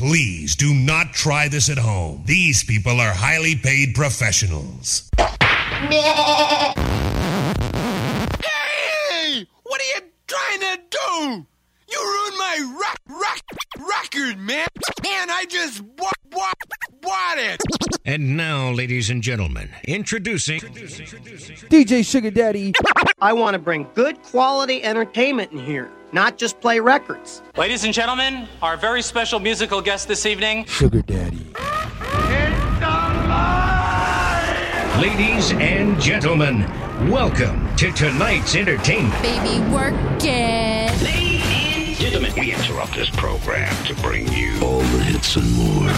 Please do not try this at home. These people are highly paid professionals. Hey! What are you trying to do? You ruined my rock, rock, record, man. Man, I just bought, bought, bought it. And now, ladies and gentlemen, introducing introducing DJ Sugar Daddy. I want to bring good quality entertainment in here, not just play records. Ladies and gentlemen, our very special musical guest this evening. Sugar Daddy. Ladies and gentlemen, welcome to tonight's entertainment. Baby, work it. Ladies and gentlemen, we interrupt this program to bring you All the hits and more.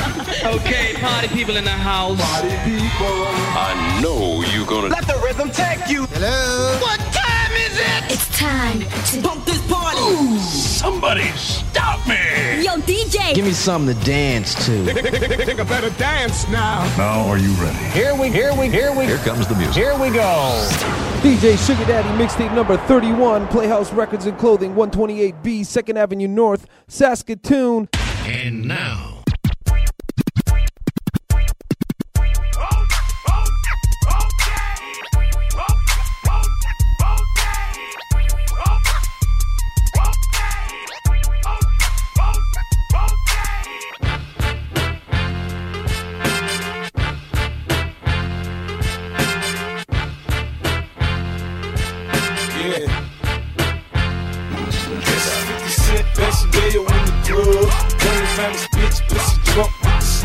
Okay, party people in the house. Party people. I know you're gonna. Let the rhythm take you. Hello. What time is it? It's time to Pump this party. Somebody stop me! Yo, DJ. Give me something to dance to. Think a better dance now. Now are you ready? Here we, here we, here we, Here comes the music. here we go. DJ Sugar Daddy mixtape number 31, Playhouse Records and Clothing, 128B, 2nd Avenue North, Saskatoon. And now,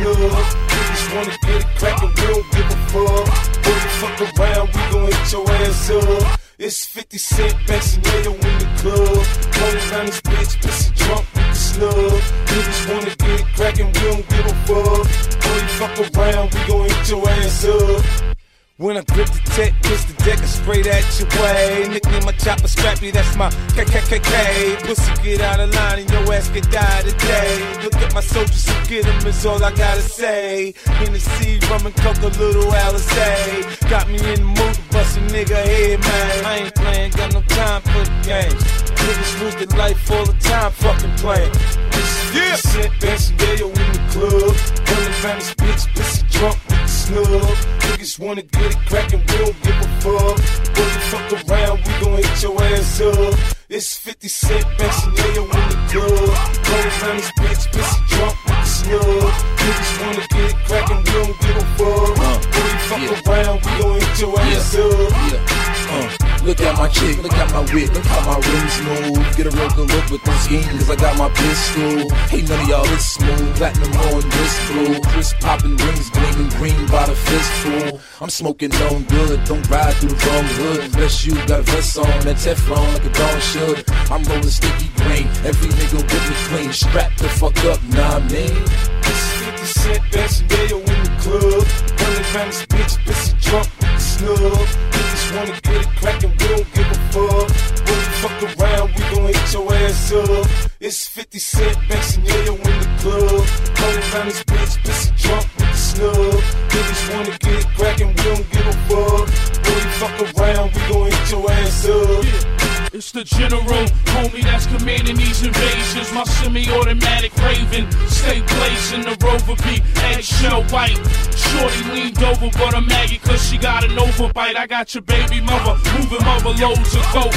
the. Niggas wanna get it crackin', we don't give a fuck. Boy, you fuck around, we gon' hit your ass up. It's 50 Cent, best mayo in the club. Running around this bitch, pussy drunk with the snub. Niggas wanna get it crackin', we don't give a fuck. Boy, you fuck around, we gon' hit your ass up. When I grip the tech, kiss the deck and straight at your way. Nickname my chopper scrappy, that's my KKKK. Pussy get out of line and your ass get die today. Look at my soldiers and get 'em is all I gotta say. In the sea, rum and coke, a little Alizé. Got me in the mood to bust a nigga head, man. I ain't playing, got no time for the games. Niggas lose their life all the time, fucking playing. Yeah. Cent, best mayo in the club. Running around this bitch, pussy drunk snub. Niggas wanna get it crackin', we don't give a fuck. Boy, you fuck around, we gon' hit your ass up. It's 50 Cent, best mayo in the club. Running around this bitch, pussy drunk with the. Niggas wanna get crackin', we don't give a fuck. Boy, you fuck around, we gon' hit your ass up. Uh, look at my chick, look at my whip, look how my rims move. Get a real good look with them schemes, cause I got my pistol. Hey, none of y'all is smooth, platinum on this blue. Crisp popping rings, gleaming green by the fistful. I'm smoking on good, don't ride through the wrong hood. Unless you got a vest on, that Teflon like a dog should. I'm rolling sticky green, every nigga with me clean. Strap the fuck up, nah, I is 50 Cent, best mayo in the club. Running around this bitch, pussy drunk with the snub. Niggas wanna get it crackin', we don't give a fuck. When you fuck around, we gon' hit your ass up. It's 50 Cent, best mayo in the club. Running around this bitch, pussy drunk with the snub. Niggas wanna get it crackin', we don't give a fuck. When you fuck around, we gon' hit your ass up. It's the general, homie that's commanding these invasions. My semi-automatic Raven, stay blazing. The Rover be eggshell white. Shorty leaned over, but a maggot cause she got an overbite. I got your baby mother moving mother loads of coke.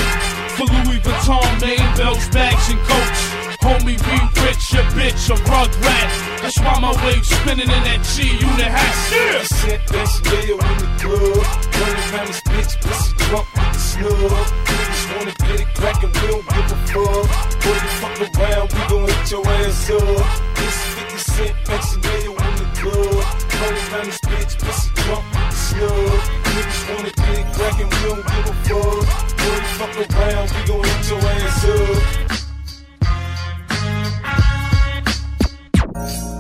For Louis Vuitton, main belts, bags, and coats. Homie, be rich, your bitch, a rug rat. That's why my wave's spinning in that G unit hat. Yeah. Cent, best mayo in the club. Running around this bitch, pussy drunk with the snub. Niggas wanna get it crackin', we don't give a fuck. Boy, you fuck around, we gon' hit your ass up. This is 50 Cent, best mayo in the club. Running around this bitch, pussy drunk with the snub. Niggas wanna get it crackin', we don't give a fuck. Boy, you fuck around, we gon' hit your ass up. I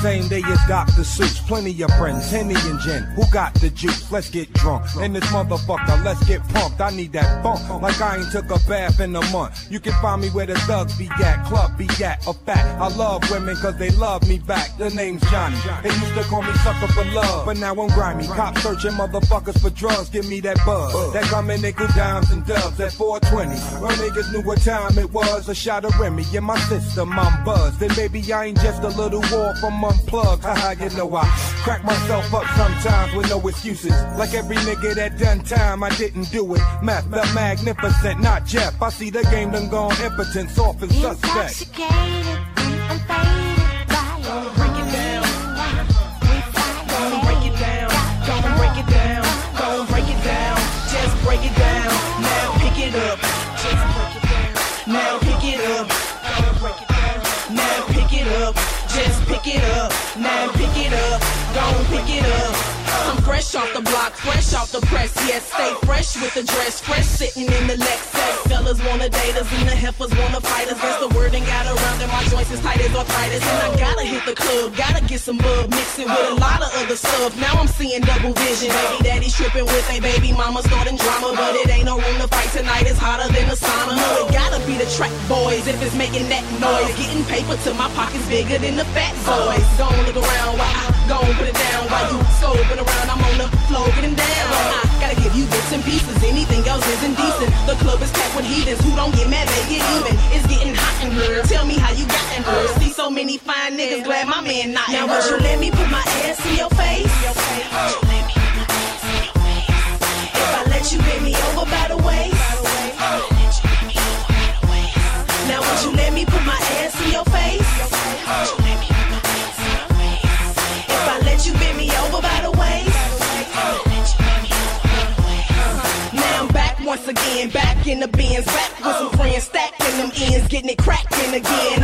same day as Dr. Seuss. Plenty of friends, Henny and Jen. Who got the juice? Let's get drunk. And this motherfucker, let's get pumped. I need that funk. Like I ain't took a bath in a month. You can find me where the thugs be at, club be at, a fact. I love women cause they love me back. The name's Johnny. They used to call me sucker for love, but now I'm grimy. Cops searching motherfuckers for drugs. Give me that buzz. That come in nickel dimes and dubs at 420. When niggas knew what time it was, a shot of Remy in my system. I'm buzzed. And baby, I ain't just a little war from unplugged. Haha, you know I crack myself up sometimes with no excuses. Like every nigga that done time, I didn't do it. Math, the magnificent, not Jeff. I see the game done gone impotent, soft and suspect. Break it down. Gonna break it down. Gonna break it down. Gonna break it down. Just break it down. Pick it up. Now pick it up. Gonna pick it up. Fresh off the block, fresh off the press. Yes, stay fresh with the dress, fresh sitting in the Lexus. Fellas wanna date us and the heifers wanna fight us. That's the word and got around and my joints is tight as arthritis. And I gotta hit the club, gotta get some bub, mix it with a lot of other stuff. Now I'm seeing double vision. Baby daddy tripping with a baby mama starting drama, but it ain't no room to fight tonight. It's hotter than the sauna. No, it gotta be the track boys if it's making that noise. Getting paper till my pockets bigger than the fat boys. Gon' look around while I gon' put it down while you scoping around. I'm on the floor getting down. I gotta give you bits and pieces. Anything else is indecent. The club is packed with heathens who don't get mad, they get even. It's getting hot in here. Tell me how you got in here. See so many fine niggas, glad my man not now in would you let me put my ass in your face? If I let you bend me over by the waist. Now would you let me put my ass in your face? Again, back in the bins, back with some friends, stacking them ends, getting it cracking again.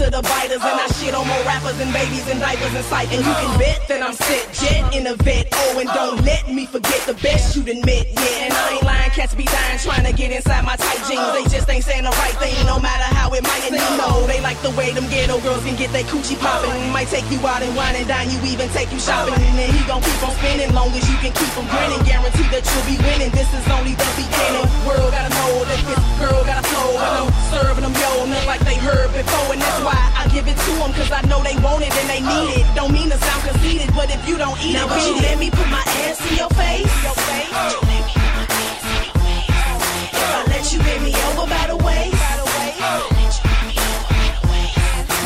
To the biters, and I shit on more rappers and babies and diapers and sight. And you can bet that I'm set jet in a vet. Oh, and don't let me forget the best you'd admit. Yeah, and I ain't lying, cats be dying trying to get inside my tight jeans. They just ain't saying the right thing, no matter how it might seem. No, they like the way them ghetto girls can get their coochie popping. Might take you out and wine and dine you, even take you shopping. And he gon' keep on spinning, long as you can keep him grinning. Guarantee that you'll be winning. This is only the beginning. World gotta know that this girl got a flow. And I'm serving them yo, nothing like they heard before. And that's why I give it to them, cause I know they want it and they need it. Don't mean to sound conceited, but if you don't eat now it, would you let me put my ass in your face? If I let you bend me over by the waist.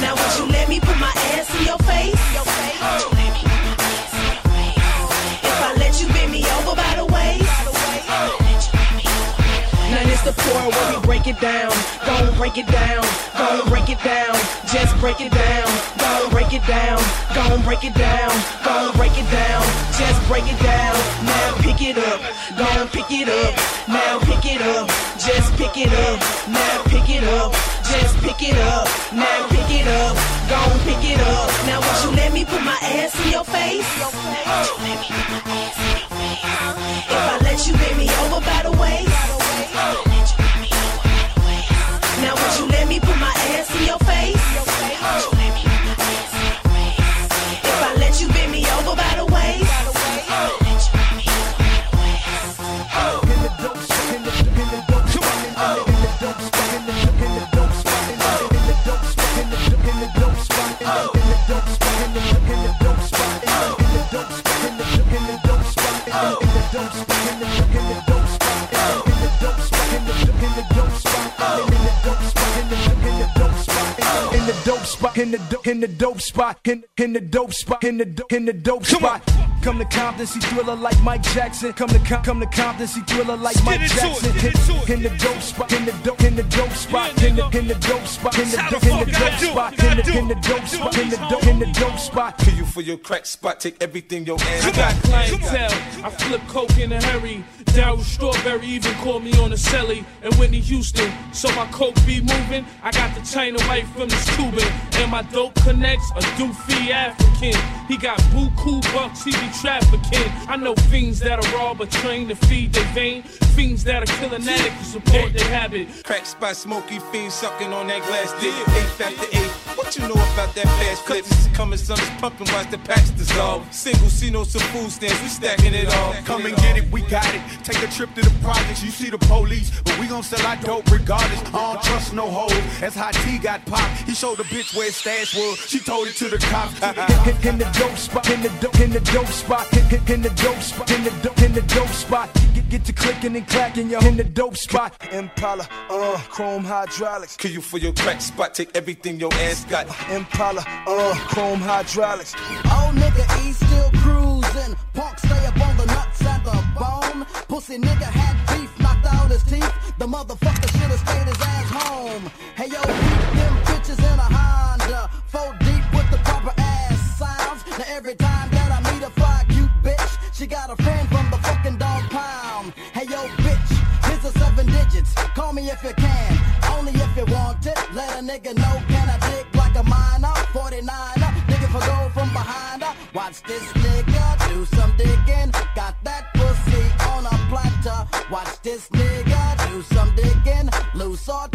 Now would you let me put my ass in your face? If the point where we break it down. Gon' break it down. Gon' break it down. Just break it down. Gon' break it down. Gon' break it down. Gon' break it down. Just break it down. Now pick it up. Gon' pick it up. Now pick it up. Just pick it up. Now pick it up. Just pick it up. Now pick it up. Gon' pick it up. Now would you let me put my ass in your face? If I let you bend me over by the waist. Me put my ass in your face? Dope spot, in the do- in the dope spot, in in the dope spot, in the do- in the dope spot. Come to Compton, see thriller like Mike Jackson. Come to Com- come to Compton, see thriller like Mike into it, Jackson. In, in the dope spot, in the dope, in the dope spot, in the in the dope spot, in the How in the dope spot, Gotta in the do in the dope spot, in the dope in the dope spot. Kill you for your crack spot, take everything your ass I got clientele. I flip coke in a hurry. Darryl Strawberry even called me on a celly. And Whitney Houston, so my coke be moving. I got the China white from this Cuban. And my dope connects a doofy African. He got buku bucks, he be trafficking. I know fiends that'll rob or train to feed their vein. Fiends that'll kill an addict to support their habit. Crack spot, smoky fiend sucking on that glass dick. Eighth after eighth, What you know about that fast flip? This is coming, son, it's pumping, watch the packs dissolve. Single, see no some food stands, we stacking it all. Come and get it, we got it. Take a trip to the projects, you see the police, but we gon' sell our dope regardless. I don't trust no hoe. As Hot T got popped, he showed the bitch where his stash was. She told it to the cops. in, in the dope spot, in the dope, in the dope spot, in the dope spot, in the dope, in the dope spot. Get, get to clicking and clacking, yo, in the dope spot. Impala, uh, chrome hydraulics. Kill you for your crack spot, take everything your ass got. Impala, uh, chrome hydraulics. Oh nigga, E still cruising. Punk stay up on the nuts and the bone. Pussy nigga had beef, knocked out his teeth. The motherfucker should've stayed his ass home. Hey yo, beat them bitches in a Honda. Four deep with the proper ass sounds. Now every time that I meet a fly cute bitch, she got a friend from the fucking dog pound. Hey yo, bitch, here's the seven digits. Call me if you can, only if you want it. Let a nigga know, minor? 49er, nigga for go from behind her. Watch this nigga do some digging. Got that pussy on a platter. Watch this nigga do some digging. Loose or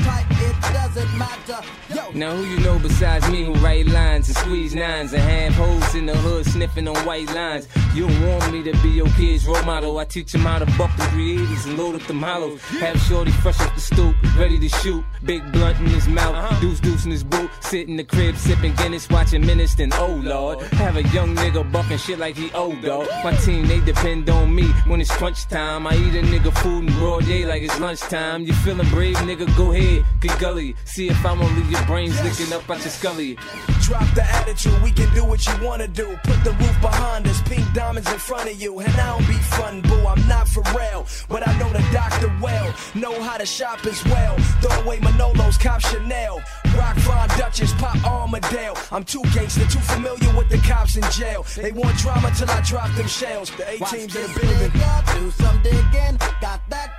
Now who you know besides me who write lines and squeeze nines and have hoes in the hood sniffing on white lines? You don't want me to be your kid's role model. I teach him how to buck the 380s and load up them hollows. Have shorty fresh off the stoop, ready to shoot. Big blunt in his mouth, uh-huh. deuce deuce in his boot. Sit in the crib sipping Guinness, watching Menace. Then oh lord, have a young nigga bucking shit like he old dog. My team they depend on me when it's crunch time. I eat a nigga food in broad day like it's lunchtime. You feeling brave, nigga? Go ahead, get gully. See if I'm gonna leave your brains licking up out your scully. Drop the attitude, we can do what you wanna do. Put the roof behind us, pink diamonds in front of you. And I don't be fun, boo, I'm not for real. But I know the doctor well, know how to shop as well. Throw away Manolos, cop Chanel. Rock Von Duchess, pop Armadale. I'm too gangster, too familiar with the cops in jail. They want drama till I drop them shells. The A teams in this the building. nigga do some digging. Got that pussy on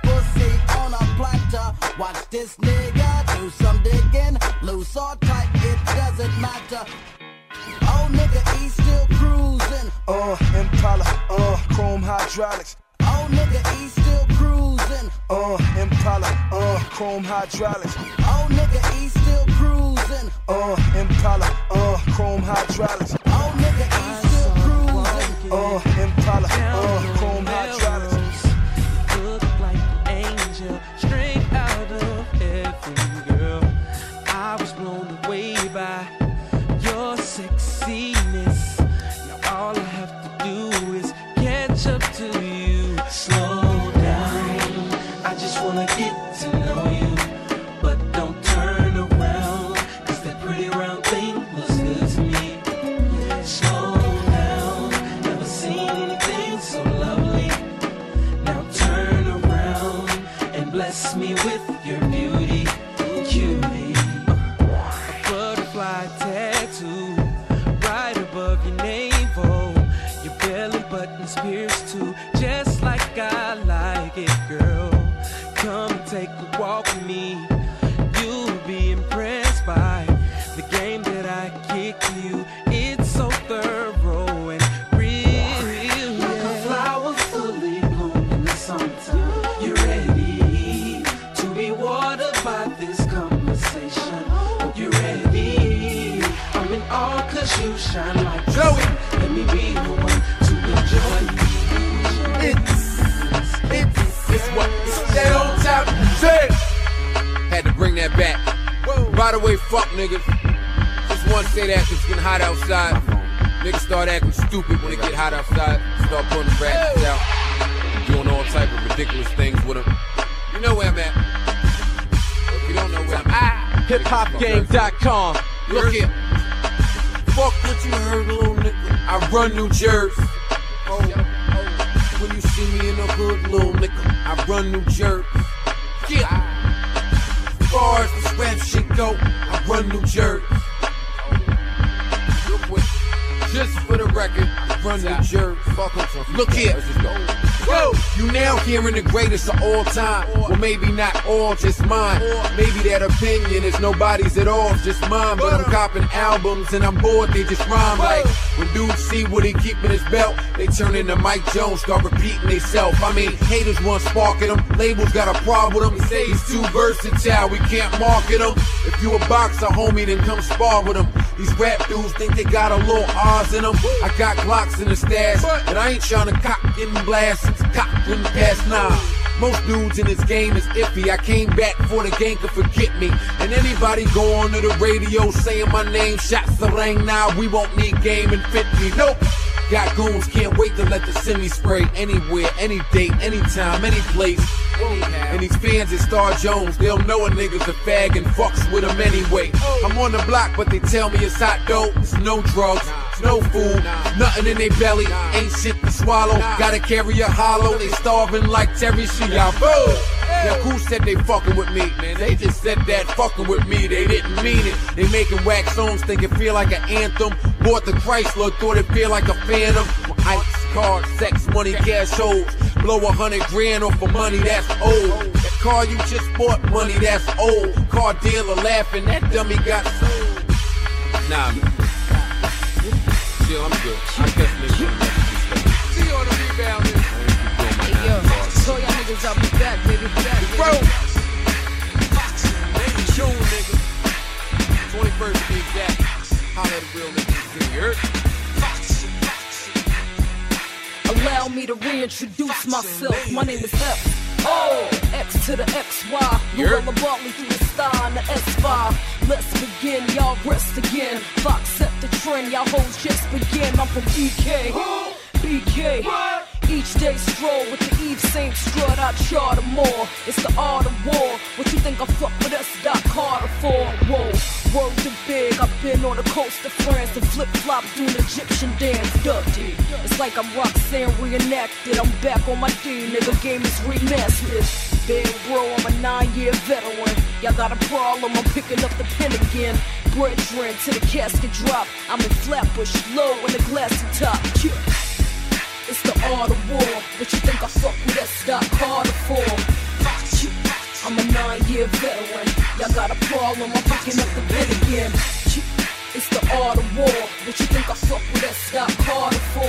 a. Watch this nigga do some digging. Loose or tight, it doesn't matter. Oh nigga, E still cruising. Uh, Impala, uh, chrome hydraulics. Oh nigga, E still cruising. Uh, Impala, uh, chrome hydraulics. Oh nigga, E still cruising. Uh, Impala, uh, chrome hydraulics. Oh nigga, E still cruising. Uh, Impala, uh, fuck niggas. Just want to say that 'cause it's getting hot outside. Niggas start acting stupid when it get hot outside. Start pulling the ratchets out. Doing all type of ridiculous things with them. You know where I'm at. If you don't know where I'm at. HipHopGang.com. Look here. Fuck what you heard, little nigga. I run New Jersey. Oh, oh. When you see me in the hood, little nigga, I run New Jersey. Yeah. As far as this rap shit go, run New Jersey. Just for the record, run. Fuck 'em. Look here. Yo, you now hearing the greatest of all time. Well, maybe not all, just mine. Maybe that opinion is nobody's at all, just mine. But I'm copping albums and I'm bored, they just rhyme like when dudes see what he keep in his belt, they turn into Mike Jones, start repeating theyself. I mean, haters want sparking them, labels got a problem with him. Say he's too versatile, we can't market him. If you a boxer, homie, then come spar with him. These rap dudes think they got a little R's in them. I got Glocks in the stash, but I ain't trying to cock getting blast since cock didn't pass nine. Most dudes in this game is iffy. I came back before the game could forget me. And anybody go on to the radio saying my name, shots the ring now. we won't need game and 50. Nope. Got goons, can't wait to let the semi spray anywhere, any date, anytime, any place. And these fans at Star Jones, they'll know a nigga's a fag and fucks with him anyway. I'm on the block, but they tell me it's hot dope. It's no drugs, it's no food, nothing in their belly, ain't shit to swallow. Gotta carry a hollow, they starving like Terri Schiavo. Now who said they fucking with me? Man, they just said that fucking with me. They didn't mean it. They making wax songs, think it feel like an anthem. Bought the Chrysler, thought it feel like a phantom. Ice, cars, sex, money, cash holes. Blow a hundred grand off of money, that's old. That car you just bought, money, that's old. Car dealer laughing, that dummy got sold. Nah, man. Chill, I'm good. I catch niggas. See you on the rebound. Hey, yo, so y'all niggas, I'll be back, baby. Back, baby. Bro. Baby, tune, nigga. 21st to be exact. Holla at a real nigga. You heard? Allow me to reintroduce myself. My name is F. Oh, X to the XY. you Gorilla Bartley through the star in the S5. Let's begin, y'all rest again. Fox set the trend, y'all hoes just begin. I'm from BK. Who? BK. Each day stroll with the Eve Saint strut, I charter more. It's the art of war. What you think I fuck with us, Doc Carter for? Whoa, word to big. I've been on the coast of France and flip flop doing Egyptian dance, dirty. It's like I'm Roxanne reenacted. I'm back on my D, nigga. Game is remastered. Big bro, I'm a nine-year veteran. Y'all got a problem? I'm picking up the pen again. Brethren to the casket drop. I'm in Flatbush, low in the glassy top. Yeah. It's the art of war. What you think I fuck with that Shawn Carter for? I'm a nine-year veteran. Y'all got a problem? I'm picking up the bed again. It's the art of war. What you think I fuck with that Shawn Carter for?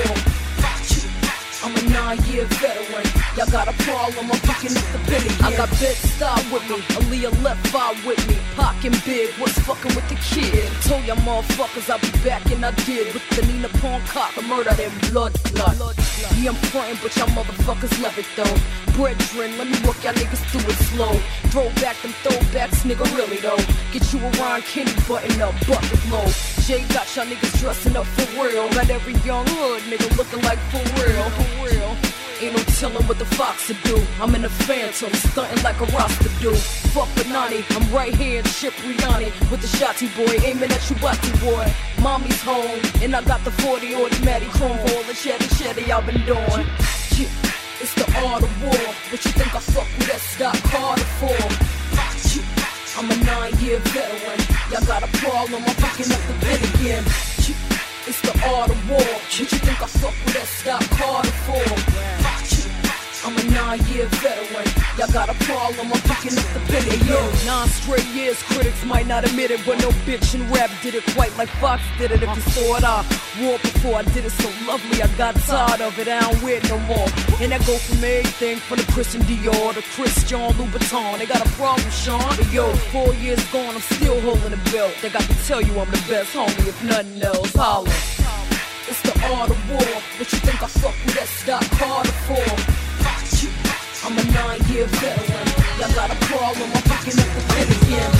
I'm a nine-year veteran. Y'all got a problem? I'm picking up the pen again. I got Bed-Stuy with me, Aaliyah left five with me. Pockin' big, what's fucking with the kid? Told y'all motherfuckers I'll be back, and I did. With the Nina Pong cock, the murder them blood blood. Yeah, I'm frontin', but y'all motherfuckers love it though. Brethren, let me walk y'all niggas through it slow. Throw back them throwbacks, nigga, really though. Get you a Ron Kenny button up, bucket low. Jay got y'all niggas dressing up for real. Got every young hood nigga looking like for real, for real. Ain't no telling what the fox will do. I'm in a phantom, stunting like a roster do. Fuck Banani, I'm right here in Cipriani with the shotty boy, aiming at you, Bati boy. Mommy's home, and I got the 40 automatic chrome all the chatty chatty I've been doing. It's the art of war. What you think I fuck with that Shawn Carter for? I'm a nine-year veteran. Y'all got a problem? I'm picking up the pen again. It's the art of war. What you think I fuck with that Shawn Carter for? I'm a nine-year veteran. Y'all got a problem? I'm picking up the pen. Yo, nine straight years, critics might not admit it, but no bitch in rap did it quite like Fox did it. If you saw it, I wore it before I did it so lovely. I got tired of it. I don't wear it no more. And that go from everything from the Christian Dior to Christian Louboutin. They got a problem, Sean. But yo, four years gone, I'm still holding the belt. They got to tell you I'm the best, homie. If nothing else, holla. It's the art of war. What you think I fuck with that Shawn Carter for? I'm a nine-year veteran. Y'all got a problem? I'm picking up the pen again.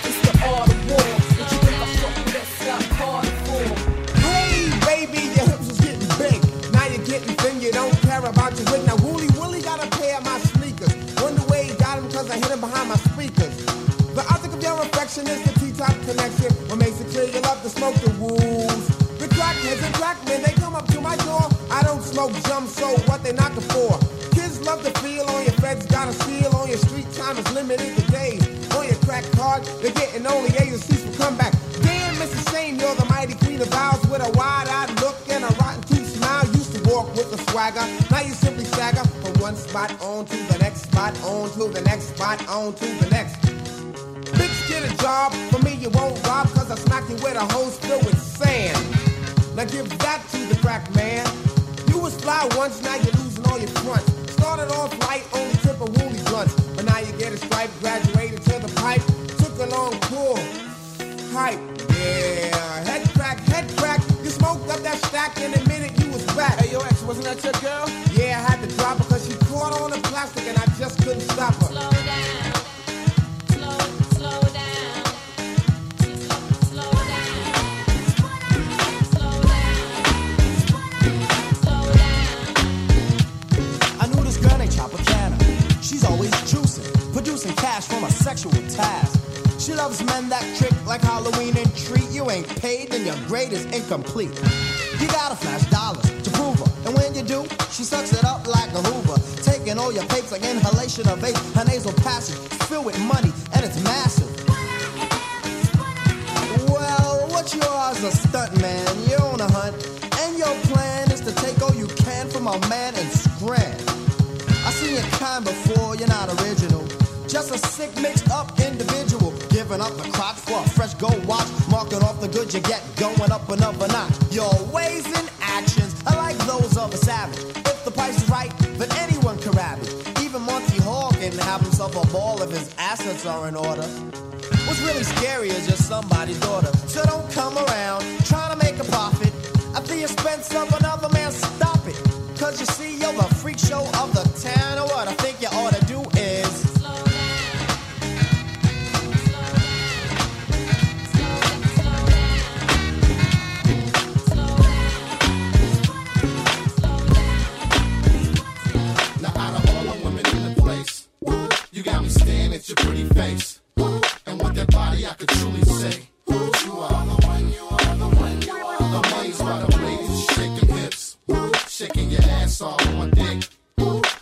It's the art of war. What you think I fuck with that Shawn Carter for? Hey, baby, your hips is getting big. Now you're getting thin, you don't care about your wig. Now, Wooly Willie got a pair of my sneakers. Wonder where he got them, cause I hit him behind my speakers. The object of your affection is the T-top connection. What makes it clear you love to smoke the rules. Crackheads and crackmen, they come up to my door. I don't smoke jump, so what they knocking for? Kids love to feel on your feds, got a seal on your street time is limited to days. On your crack card, they're getting only C's for comeback. Damn, Mrs. Shane, you're the mighty queen of vows with a wide-eyed look and a rotten tooth smile used to walk with a swagger. Now you simply stagger from one spot on to the next spot, on to the next spot, on to the next. Bitch, get a job. For me, you won't rob, cause I smack you with a hose filled with sand. Now give that to the crack man. You was fly once, now you're losing all your fronts. Started off light, only tip of woolly blunts. But now you get a stripe, graduated to the pipe. Took a long pull. Hype, yeah. Head crack, head crack. You smoked up that stack in a minute, you was back. Hey, yo, ex, wasn't that your girl? Yeah, I had to drop her cause she caught on the plastic and I just couldn't stop her. Cash from a sexual task. She loves men that trick like Halloween and treat. You ain't paid, then your grade is incomplete. You gotta flash dollars to prove her. And when you do, she sucks it up like a Hoover. Taking all your papes like inhalation of vape. Her nasal passage filled with money, and it's massive. Well, what you are is a stunt man. You're on a hunt, and your plan is to take all you can from a man and scram. I seen your kind before, you're not original. Just a sick, mixed up individual. Giving up the crotch for a fresh gold watch. Marking off the goods you get, going up another notch. Your ways and actions are like those of a savage. If the price is right, then anyone can it. Even Monty Hall can have himself a ball if his assets are in order. What's really scary is just somebody's daughter. So don't come around trying to make a profit at the expense of another man. Stop it. Cause you see, you're the freak show of the town. And what I think you ought to staring at your pretty face. And with that body, I could truly say, you are the one, you are the one, you are the Amazed by the way you shaking hips, shaking your ass all on my dick.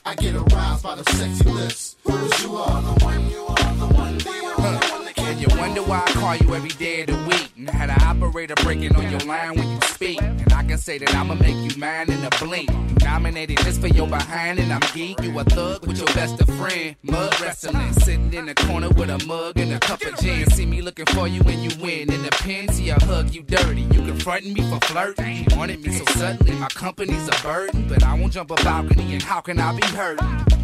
I get aroused by the sexy lips. 'Cause you are the one, you are the one, you are the one. And you wonder why I call you every day of the operator breaking on your line when you speak. And I can say that I'ma make you mine in a blink. You nominated just for your behind, and I'm geek. You a thug with your best of friend. Mud wrestling, sitting in the corner with a mug and a cup of gin. See me looking for you when you win. In the pen, see I hug you dirty. You confronting me for flirting. You wanted me so suddenly, my company's a burden. But I won't jump a balcony, and how can I be hurting?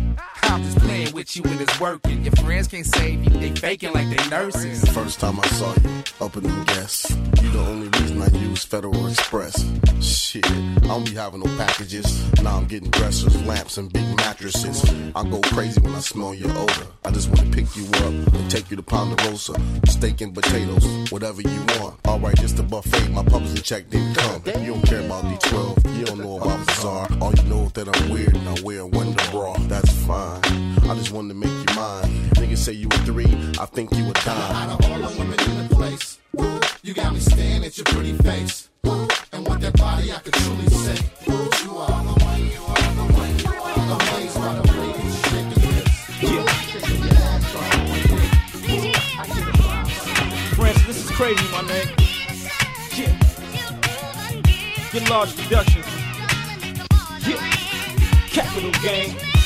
I'm just playing with you when it's working. Your friends can't save you, they faking like they nurses. The first time I saw you, up in them gas. You the only reason I use Federal Express. Shit, I don't be having no packages. Now I'm getting dressers, lamps, and big mattresses. I go crazy when I smell your odor. I just wanna pick you up and take you to Ponderosa. Steak and potatoes, whatever you want. Alright, just the buffet, my publishing check didn't come. You don't care about D12, you don't know about Bizarre. All you know is that I'm weird and I wear a Wonder bra. That's fine. I just wanted to make you mine. Niggas say you a three, I think you a Out of all the women in the place, you got me staring at your pretty face. And with that body, I could truly say, you are the one, you are the one, you are the Amazed by the way you shaking hips. Shaking your ass all on my dick. I get aroused by the Francis, this is crazy, my man. Yeah. Get large productions. Yeah. Capital gang.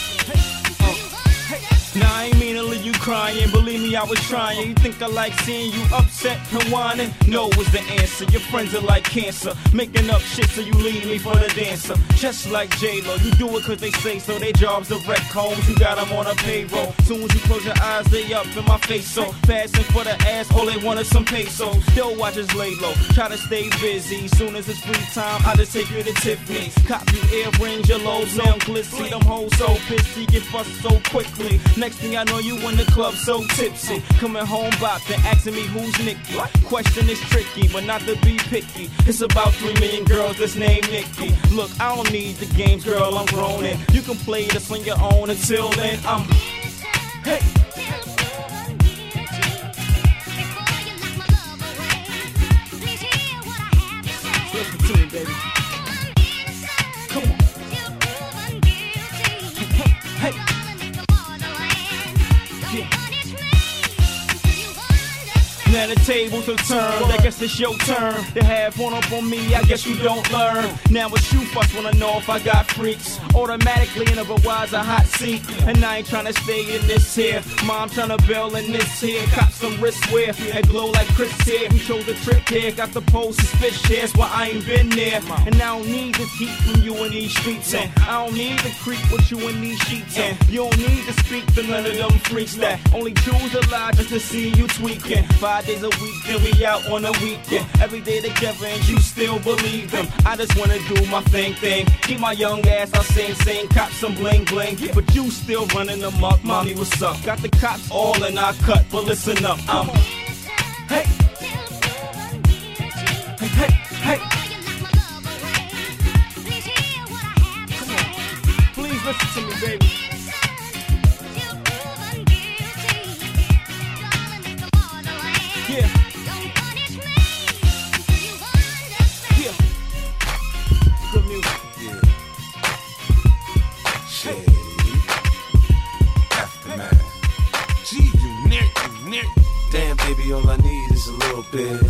Nah, I ain't mean to leave you crying. Believe me, I was trying. You think I like seeing you upset and whining? No was the answer. Your friends are like cancer. Making up shit so you leave me for the dancer. Just like J-Lo, you do it cause they say so. They jobs are wreck homes. You got them on a payroll. Soon as you close your eyes, they up in my face. So fasting for the ass, all they want is some pesos. Still watch us lay low. Try to stay busy. Soon as it's free time, I just take you to Tiffany's. Cop you earrings, your lows now glitzy. Them hoes so pissy, get fussed so quickly. Next thing I know, you in the club so tipsy. Coming home bopping, asking me who's Nicky. Question is tricky, but not to be picky. It's about three million girls that's named Nikki. Look, I don't need the games, girl, I'm grown in. You can play this on your own until then. I'm. Hey! Listen to me, baby. The tables are turned. I guess it's your turn to have one up on me. I guess you don't learn. Now it's you fuss wanna know if I got freaks. Automatically in a hot seat. And I ain't tryna stay in this here. Mom tryna bail in this here. Cop some wristwear and glow like Chris here. Who chose the trick here? Got the pole suspicious. Why I ain't been there. And I don't need this heat from you in these streets. And I don't need to creep with you in these sheets. And you don't need to speak to none of them freaks that only choose a lie just to see you tweaking. Five days a week, then we out on a weekend. Every day together, and you still believe them. I just wanna do my thing, thing. Keep my young ass, I sing, sing, cop some bling, bling. But you still running amok, mommy, what's up? Got the cops all in our cut, but listen up, I'm. Hey! Hey, hey, hey! Please listen to me, baby. Bit.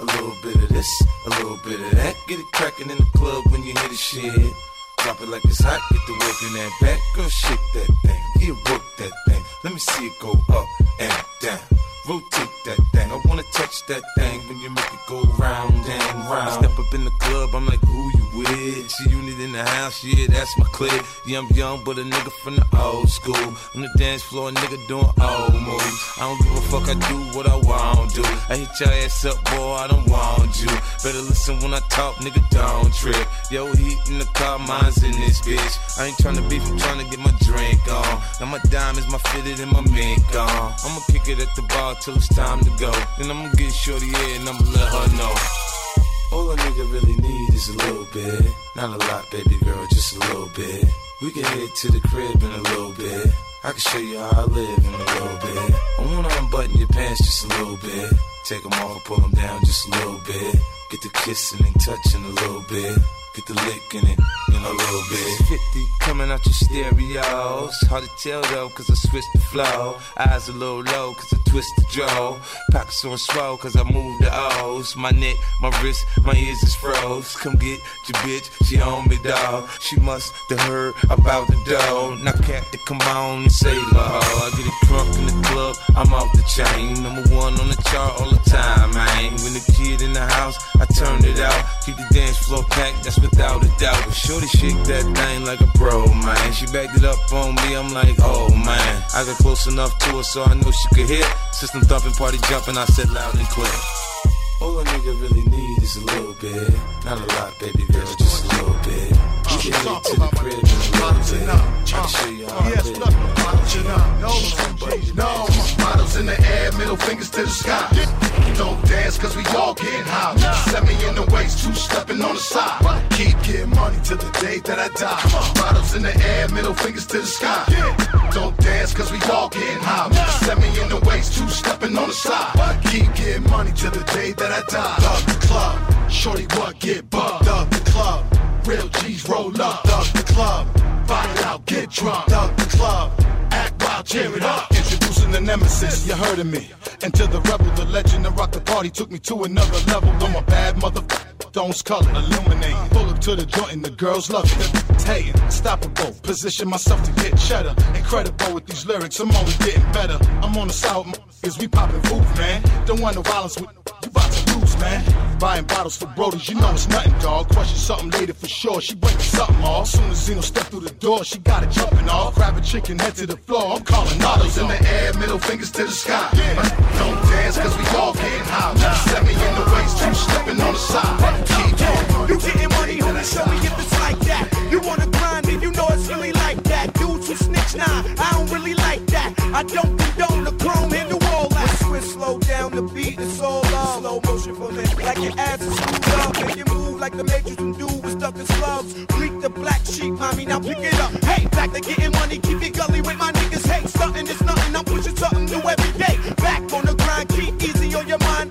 A little bit of this, a little bit of that. Get it crackin' in the club when you hear the shit. Drop it like it's hot, get the work in that back. Girl, shake that thing, yeah, work that thing. Let me see it go up and down. Rotate that thing, I wanna touch that thing when you make it go round and round. I step up in the club, I'm like, who you with? G-Unit in the house, yeah, that's my clique. Yeah, I'm young, but a nigga from the old school. On the dance floor, a nigga doing old moves. I don't give a fuck, I do what I want to. I hit your ass up, boy, I don't want you. Better listen when I talk, nigga, don't trip. Yo, heat in the car, mine's in this bitch. I ain't tryna beef, I'm tryna get my drink on. Now my diamonds, my fitted, and my mink on. I'ma kick it at the bar till it's time to go. Then I'ma get shorty in and I'ma let her know. All a nigga really need is a little bit. Not a lot, baby girl, just a little bit. We can head to the crib in a little bit. I can show you how I live in a little bit. I wanna unbutton your pants just a little bit. Take them off, pull them down just a little bit. Get the kissing and touching a little bit. Get the licking it in a little bit. 50 coming out your stereos. Hard to tell though, cause I switched the flow. Eyes a little low, cause I twist the jaw. Pockets on swell, cause I move the O's. My neck, my wrist, my ears is froze. Come get your bitch, she on me, dog. She must have heard about the dough. Now, Captain, come on and save her. I get it drunk in the club, I'm off the chain. Number one on the chart all the time, man. When the kid in the house, I turn it out. Keep the dance floor packed, that's without a doubt. But Shorty shake that thing like a bro, man. She backed it up on me, I'm like, oh man. I got close enough to her so I knew she could hear. System thumping, party jumping, I said loud and clear. All a nigga really need is a little bit. Not a lot, baby girl, just a little bit. Head to the crib how I live. No, models in the air, middle fingers to the sky. Don't dance cause we all getting high. Set me in the waist, two stepping on the side. Keep getting money till the day that I die. Models in the air, middle fingers to the sky. Don't dance cause we all getting high. Set me in the waist, two stepping on the side. Keep getting money till the day that I die. Thug the club, shorty what get bugged. Thug the club, real G's roll up. Thug the club, body out, get drunk. Thug the club, act wild, cheer it up. Introducing the nemesis, you heard of me. And to the rebel, the legend that rock the party took me to another level. I'm a bad motherfucker. Stones color, illuminate. Pull up to the joint and the girls love it. Hey, unstoppable. Position myself to get cheddar. Incredible with these lyrics, I'm always getting better. I'm on the south, cause we poppin' food, man. Don't want no violence with you about to lose, man. Buying bottles for brodies, you know it's nothing, dog. Question something later for sure. She breaking something off. Soon as Zeno step through the door, she got it jumping off. Grab a chicken, head to the floor. I'm calling Models autos in the air, middle fingers to the sky. Yeah. Don't dance cause we all getting high. Set me in the waist, two stepping on the side. Keep going. You getting money, homie, show me if it's like that. You wanna grind and you know it's really like that. Dudes who snitch, nah, I don't really like that. I don't condone the chrome in the wall. I switch, slow the beat, it's all love. Slow motion for me, like your ass is screwed up. Make you move like the matrix and do with stuck in slugs. Bleak the black sheep, mommy, now pick it up. Hey, back to getting money, keep it gully with my niggas. Hey, stunting is nothing, I'm pushing something new every day. Back on the grind, keep easy on your mind.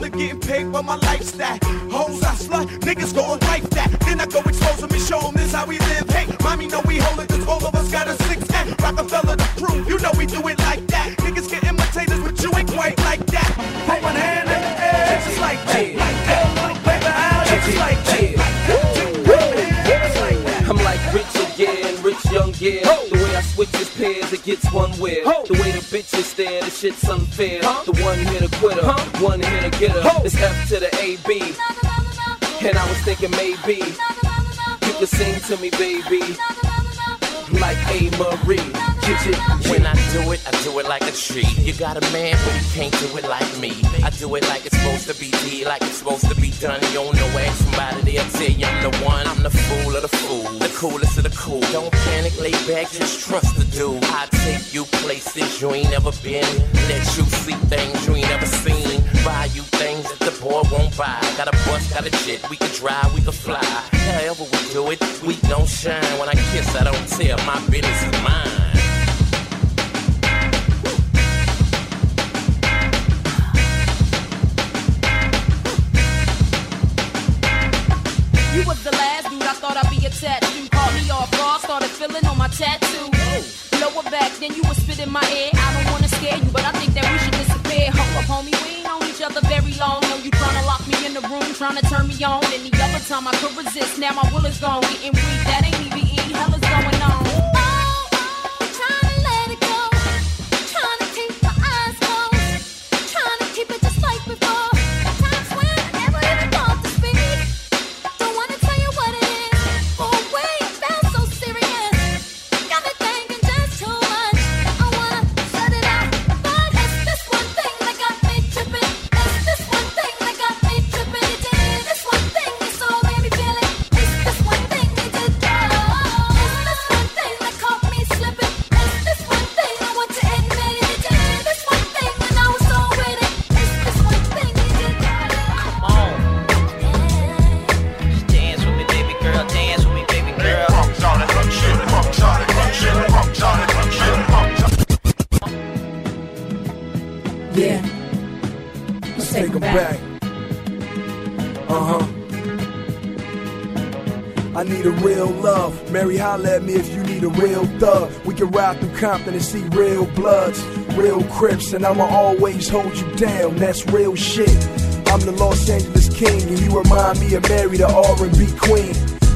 To getting paid for my lifestyle. Hoes I slut, niggas go and wipe that. Then I go expose them and show them this how we live. Hey, mommy know we hold it, cause both of us got a six pack. Rockefeller the crew, you know we do it like that. Niggas get imitators, but you ain't quite like that. Put one hand in the air, just like that. Like like that. I'm like rich again, rich young yeah. The way I switch his pairs, it gets one wear. The way shit's unfair. The one here to quit her, one here to get her. It's F to the AB. And I was thinking maybe you could sing to me, baby. Like A. Marie. Get it? When I do it, I do it like a tree. You got a man, but he can't do it like me. I do it like it's supposed to be D, like it's supposed to be done. You don't know somebody they'll tell you I'm the one. I'm the fool of the fool, the coolest of the cool. Don't panic, lay back, just trust the dude. I take you places you ain't never been. Let you see things you ain't never seen. Buy you things that the boy won't buy. Got a bus, got a jet, we can drive, we can fly. However we do it, we don't shine. When I kiss, I don't tell. My business is mine. Feeling on my tattoo. Lower back, then you was spit in my ear. I don't wanna scare you, but I think that we should disappear. Hold up, homie, we ain't known each other very long. Know you tryna lock me in the room, tryna turn me on. Any other time I could resist, now my will is gone. Getting weak, that ain't even holla at me if you need a real thug. We can ride through Compton and see real bloods, real crips, and I'ma always hold you down. That's real shit. I'm the Los Angeles king, and you remind me of Mary, the R&B queen.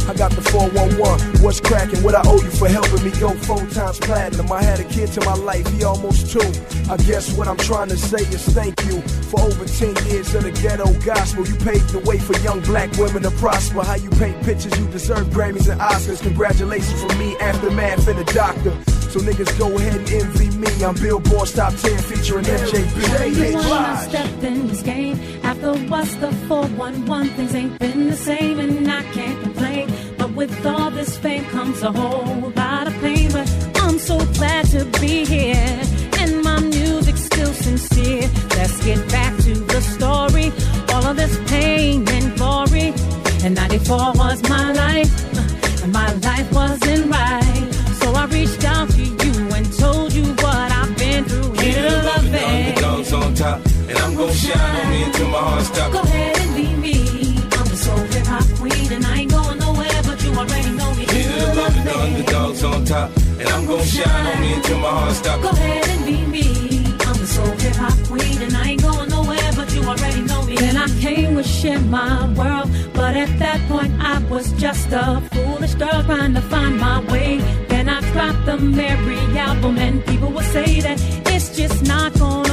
I got the 411. What's cracking? What I owe you for helping me go four times platinum? I had a kid to my life, he almost two. I guess what I'm trying to say is thank you for over 10 years of the ghetto gospel. You paved the way for young black women to prosper. How you paint pictures, you deserve Grammys and Oscars. Congratulations from me, Aftermath, and the doctor. So niggas go ahead and envy me. I'm Billboard's top 10 featuring MJB. Hey, has stepped in this game. After what's the 411, things ain't been the same, and I can't complain. But with all this fame comes a whole lot of pain. But I'm so glad to be here, and my music's still sincere. All of this pain and glory. And 94 was my life, uh, and my life wasn't right. So I reached out to you and told you what I've been through. Here to love it. Underdogs on top, and I'm gon' shine on me until my heart stops. Go ahead and be me. I'm the soul hip hop queen, and I ain't going nowhere, but you already know me. Here to love the underdogs on top, and I'm gon' shine on me until my heart stops. Go ahead share my world, but at that point I was just a foolish girl trying to find my way. Then I dropped the Mary album, and people will say that it's just not gonna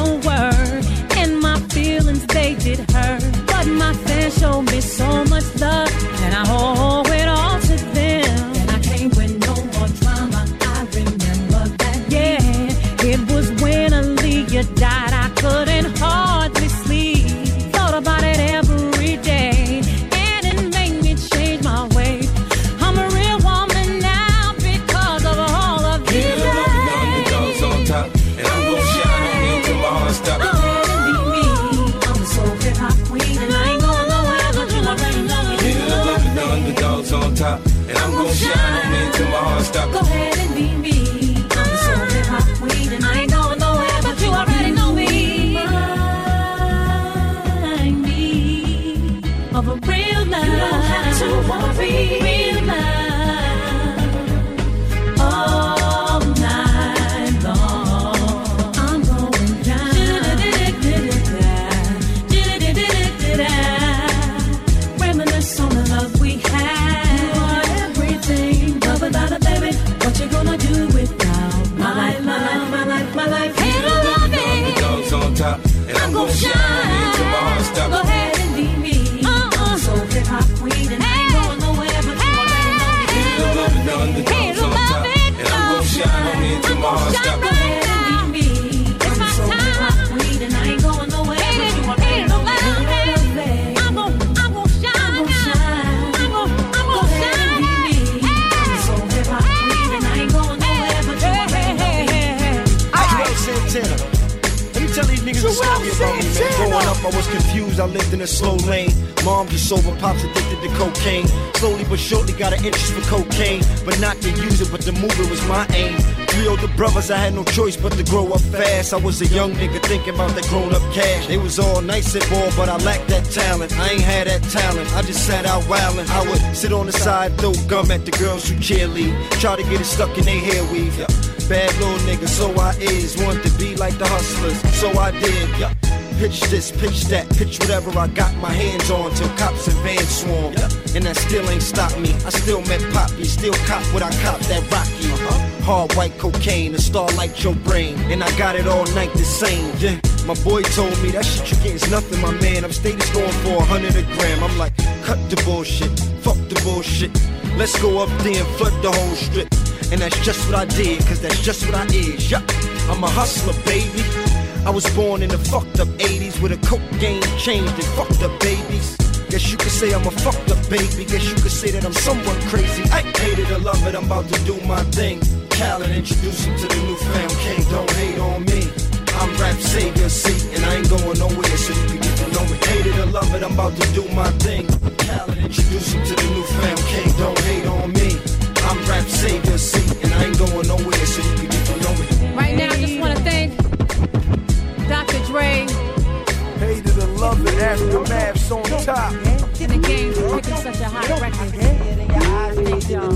I was a young nigga thinking about that grown up cash. They was all nice and ball, but I lacked that talent. I ain't had that talent. I just sat out wildin'. I would sit on the side, throw gum at the girls who cheerlead, try to get it stuck in their hair weave. Yeah. Bad little nigga, so I is. Want to be like the hustlers, so I did. Yeah. Pitch this, pitch that, pitch whatever I got my hands on till cops and vans swarm. And that still ain't stopped me. I still met Poppy, still cop what I cop that Rocky. Hard white cocaine, a star like your brain. And I got it all night the same. Yeah. My boy told me that shit you get is nothing, my man. I'm status going for a hundred a gram. I'm like, cut the bullshit, fuck the bullshit. Let's go up there and flood the whole strip. And that's just what I did, cause that's just what I is. Yeah. I'm a hustler, baby. I was born in the fucked up 80s with a coke game changed and fucked up babies. Guess you could say I'm a fucked up baby. Guess you could say that I'm somewhat crazy. I hate it or love it, I'm about to do my thing. Khaled introduce him to the new fam king. Don't hate on me. I'm rap savior, see, and I ain't going nowhere, so you can get to know me. Hate it or love it, I'm about to do my thing. Khaled introduce him to the new fam king. Don't hate on me. I'm rap savior, see, and I ain't going nowhere, so you can get to know me. Right now, I just want to thank Dr. Dre. Hated or love it, aftermath's on top. To the game for picking such a hot record. Girl,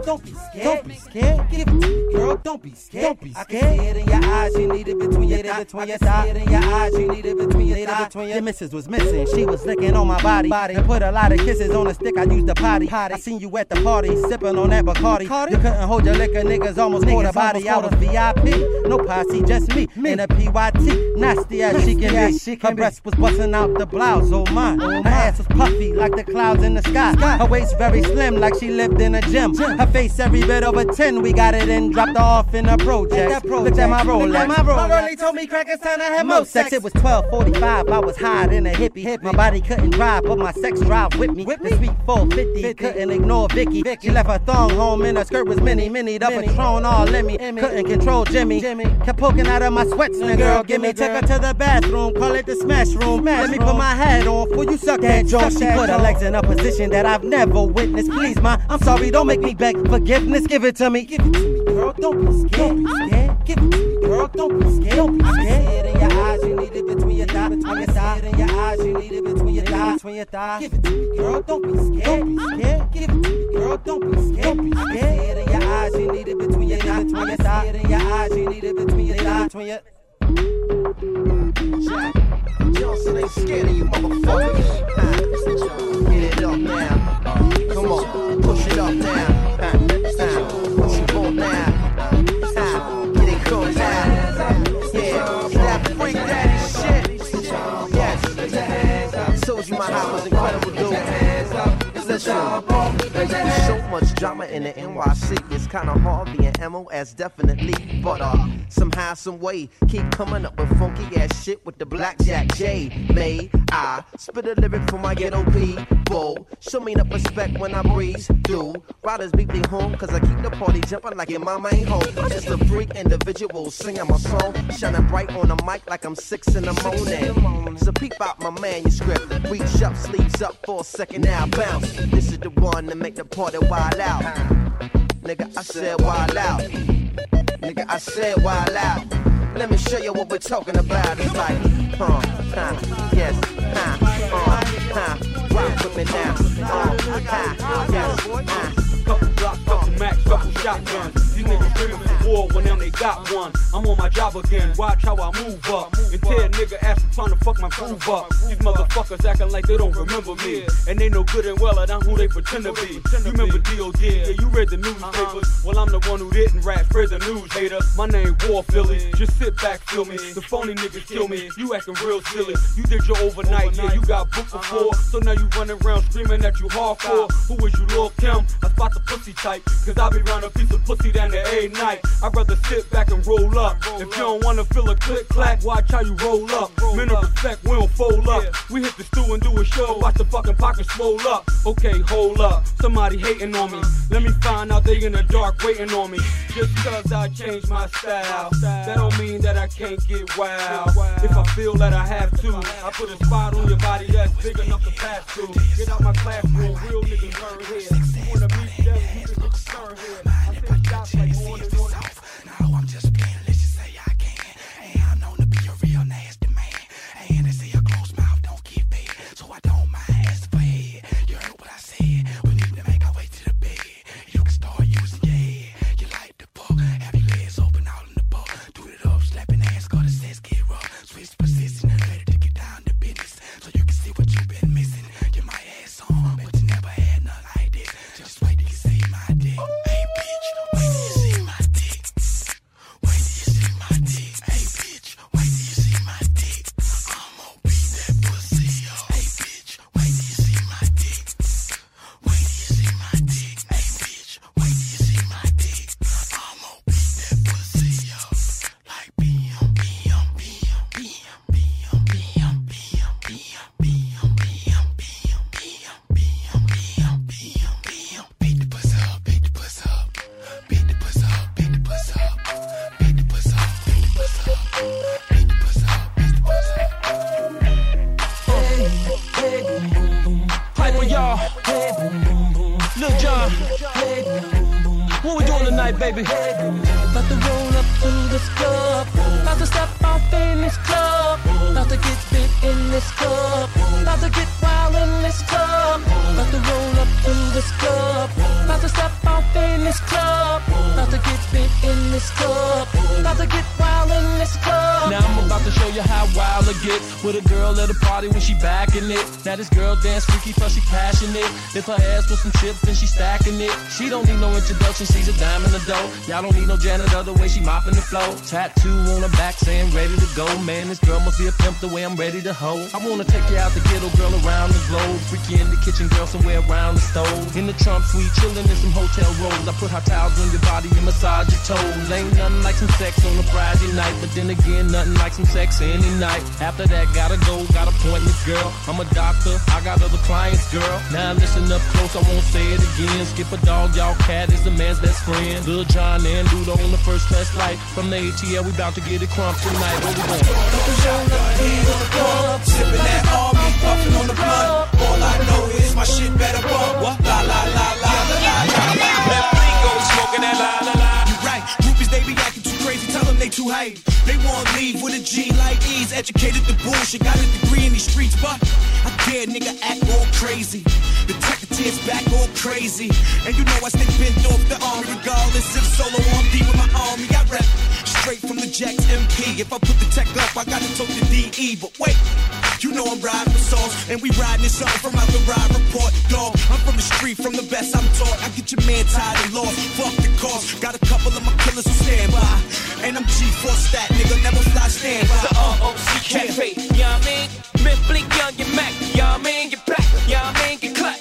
don't be scared. Don't be scared. Give it to me. Girl, don't be scared. Don't be scared. I can see it in your eyes. You need it between your thighs. Between your thighs. See it in your eyes. You need it between your thighs. Your missus was missing. She was licking on my body. And put a lot of kisses on the stick. I used the potty. I seen you at the party sipping on that Bacardi. You couldn't hold your liquor. Niggas almost caught a body. I was VIP. No posse, just me. In a PYT. Nasty as she can be. Her breast was busting out the blouse. Oh my. Her ass was puffy like the clouds in the sky. Her waist very slim like she lived in a gym. Her face every bit of a 10. We got it in, dropped her off in a project. Looked at my Rolex. My Rolex told me crack it's time to have more sex. It was 1245. I was high in a hippie. Hip. My body couldn't drive, but my sex drive with me. The sweet 450 couldn't ignore Vicky. She left her thong home and her skirt was mini, mini. The Patron all in me. Couldn't control Jimmy. Jimmy. Kept poking out of my sweats. And girl, give me. Took her to the bathroom. Call it the smash room. Let me put my hat on for you suck that joint. She put her legs in a position that I've never witnessed. Please, ma, I'm sorry. Don't make me beg forgiveness. Give it to me. Give it to me, girl. Don't be scared. Don't be scared. Give it to me, girl. Don't be scared. Don't be scared. See it in your eyes. You need it between your thighs. Between your thighs. in your eyes. You need it between your thighs. Between your thighs. Give it to me, girl. Don't be scared. Don't be scared. Give it to me, girl. Don't be scared. Don't be scared. See it in your eyes. You need it between your thighs. Between your thighs. See it in your eyes. You need it between your thighs. Between your Johnson ain't scared of you motherfuckers. Get it up now. Come on, push it up now. Uh, uh, there's so much drama in the NYC. It's kinda hard being MOS, definitely. But uh, somehow, some way, keep coming up with funky ass shit with the blackjack J. May I spit a lyric for my ghetto people? Show me the respect when I breeze through. Riders beat me home, cause I keep the party jumping like your mama ain't home. I'm just a freak individual singing my song, shining bright on the mic like I'm six in the morning. So peep out my manuscript, reach up, sleeves up for a second now, bounce. This is the one to make the party wild out. Nigga, I said wild out. Nigga, I said wild out. Let me show you what we're talking about. It's like. Uh, huh, yes, uh, uh, uh, rock with me now. Uh, uh, yes, uh. Couple blocks, couple max, couple shotguns. These niggas ready for war when them they got one. I'm on my job again, watch how I move up. And tell nigga ass I'm trying to fuck my groove up. These motherfuckers acting like they don't remember me. And they know good and well that I'm who they pretend to be. You remember D.O.D. Yeah, you read the newspapers. Uh-huh. Well, I'm the one who didn't rap, spread the news, hater. My name War Philly. Just sit back, feel me. The phony niggas kill me. You acting real silly. You did your overnight, yeah, you got booked uh-huh. before. So now you running around screaming that you hardcore. Who is you, Lil Kim? I spot the pussy type. Cause I be round a piece of pussy the A night. I'd rather sit back and roll up. If you don't wanna feel a click clack, watch how you roll up. Men of respect, we don't fold up. We hit the stew and do a show, watch the fucking pockets swole up. Okay, hold up. Somebody hating on me. Let me find out they in the dark waiting on me. Just cause I changed my style, that don't mean that I can't get wild. If I feel that I have to, I put a spot on your body that's big enough to pass through. Get out my classroom, real niggas learn here. Wanna meet them, you can get here shot I wanna take you out the ghetto girl around the globe. Freaky in the kitchen girl somewhere around the stove. In the Trump suite, chillin' in some hotel put hot towels on your body and massage your toes. Ain't nothing like some sex on a Friday night, but then again, nothing like some sex any night. After that, gotta go, got appointments, girl. I'm a doctor, I got other clients, girl. Now listen up close, I won't say it again. Skip a dog, y'all cat is the man's best friend. Lil Jon and Dudo on the first class flight. From the ATL, we bout to get it crunk tonight. Where we going? Sipping that army, puffing on the blunt. All I know is my shit better bump. La la la hype. They want to leave with a G like ease. Educated the bullshit, got a degree in these streets, but I dare nigga act all crazy. The tech tears back all crazy. And you know I stay bent off the arm regardless if solo on deep with my army. The Jacks MP. If I put the tech up, I gotta talk to DE. But wait, you know I'm riding for sauce, and we riding this from out the ride report. Dog, I'm from the street, from the best I'm taught. I get your man tired and lost. Fuck the cost. Got a couple of my killers who stand by. And I'm G-force that nigga, never fly stand by. The ROC Cafe, you know what I mean? Myth Blink, young, get Mac, you know what I mean? Back, you know what I mean? Get cut,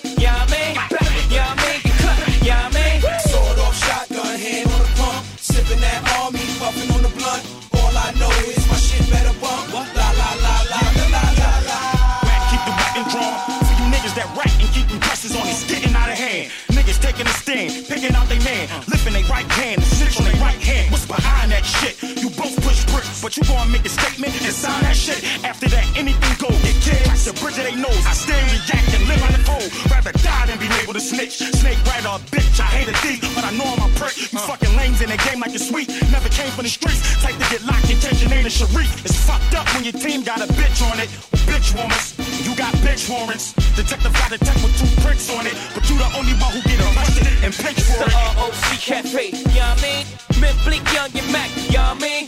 but make a statement and sign that shit. After that, anything go. Get kids, like the bridge of they nose. I stay react and live on the pole. Rather die than be able to snitch. Snake a bitch. I hate a thief, but I know I'm a prick. You fucking lames in the game like you're sweet. Never came from the streets. Type to get locked, intention ain't a Sharik. It's fucked up when your team got a bitch on it. Bitch warmers. You got bitch warrants. Detective got a tech with two pricks on it. But you the only one who get arrested and pinched for The it. ROC Cafe, yeah, I mean, Memphis Bleek, Young, get Mac, yeah, I mean,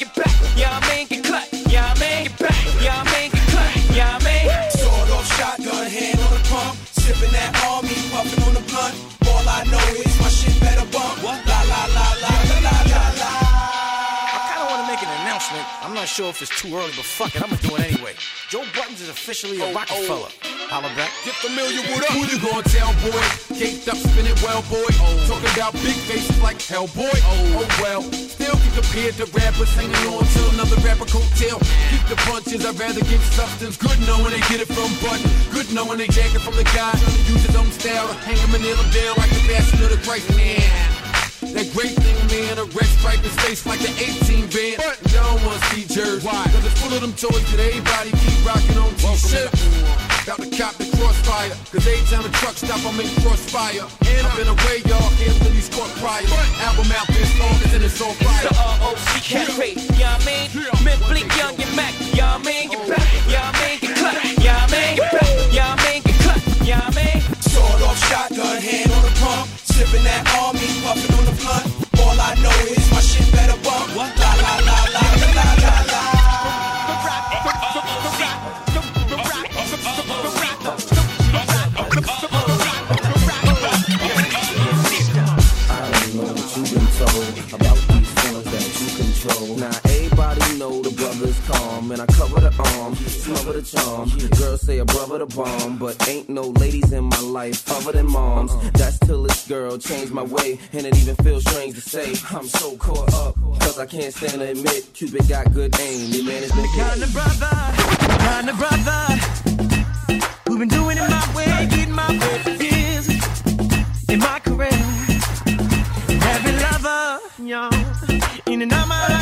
not sure if it's too early, but fuck it, I'm gonna do it anyway. Joe Buttons is officially a oh, Rockefeller. Oh. Holla back. Get familiar with us. Who you gonna tell, boy? Caked up, spinning well, boy. Oh. Talking about big faces like Hellboy. Oh, oh well. Still get compared to rappers singing on till another rapper coattail. Keep the punches, I'd rather get substance. Good knowing they get it from Button. Good knowing they jack it from the guy. Use his own style to hang him and nail him down like the bastard of the Christ man. That great thing, man, a red stripe his face like the 18 band. But y'all wanna see jerseys. Why? Cause it's full of them toys that everybody keep rocking on t-shirts. About to cop the crossfire. Cause every time the truck stop, I'm in crossfire. And I've been away, y'all. Can't believe these caught prior. Album out this August and it's on fire. The ROC Cafe, I mean, Memphis Bleek, Young, get Mac, yeah, I mean, get oh. back, yeah, I mean, get cut, yeah, I mean, get back, yeah, I mean, get cut, yeah, I mean. Sawed off shotgun, hand on the pump. Sipping that army, I know is my shit better bump. La la la la la la la la. I don't know what you've been told about these feelings that you control. Now everybody know the brother's calm, and I cover the arm, cover the charm. Girls say a brother the bomb, changed my way, and it even feels strange to say I'm so caught up, cause I can't stand to admit Cupid got good aim. Man has been Kind of brother, kind of brother. We've been doing it my way, getting my way for years. In my career, every lover, young, in and out my life,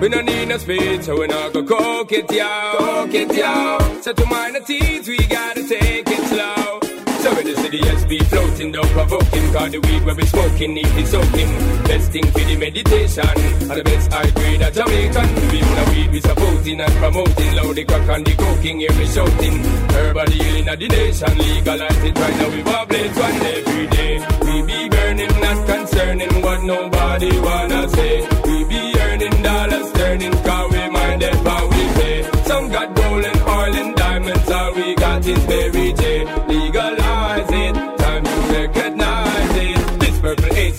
We don't need no speed, so we not go coke it, yo. Coke it, yo. So to minor teens, we gotta take it slow. So when the SB floating, don't provoke him. Cause the weed where we smoking, need to soak him. Best thing for the meditation. And the best high grade of Jamaican. We the weed we supporting and promoting. Loud the crack and the coking, hear me shouting. Everybody healing of the nation. Legalize it right now. We vibrate one every day. We be burning, not concerning what nobody wanna say. Turning, cause we mind that how we pay. Some got gold and oil and diamonds, all we got is Mary J. Legalize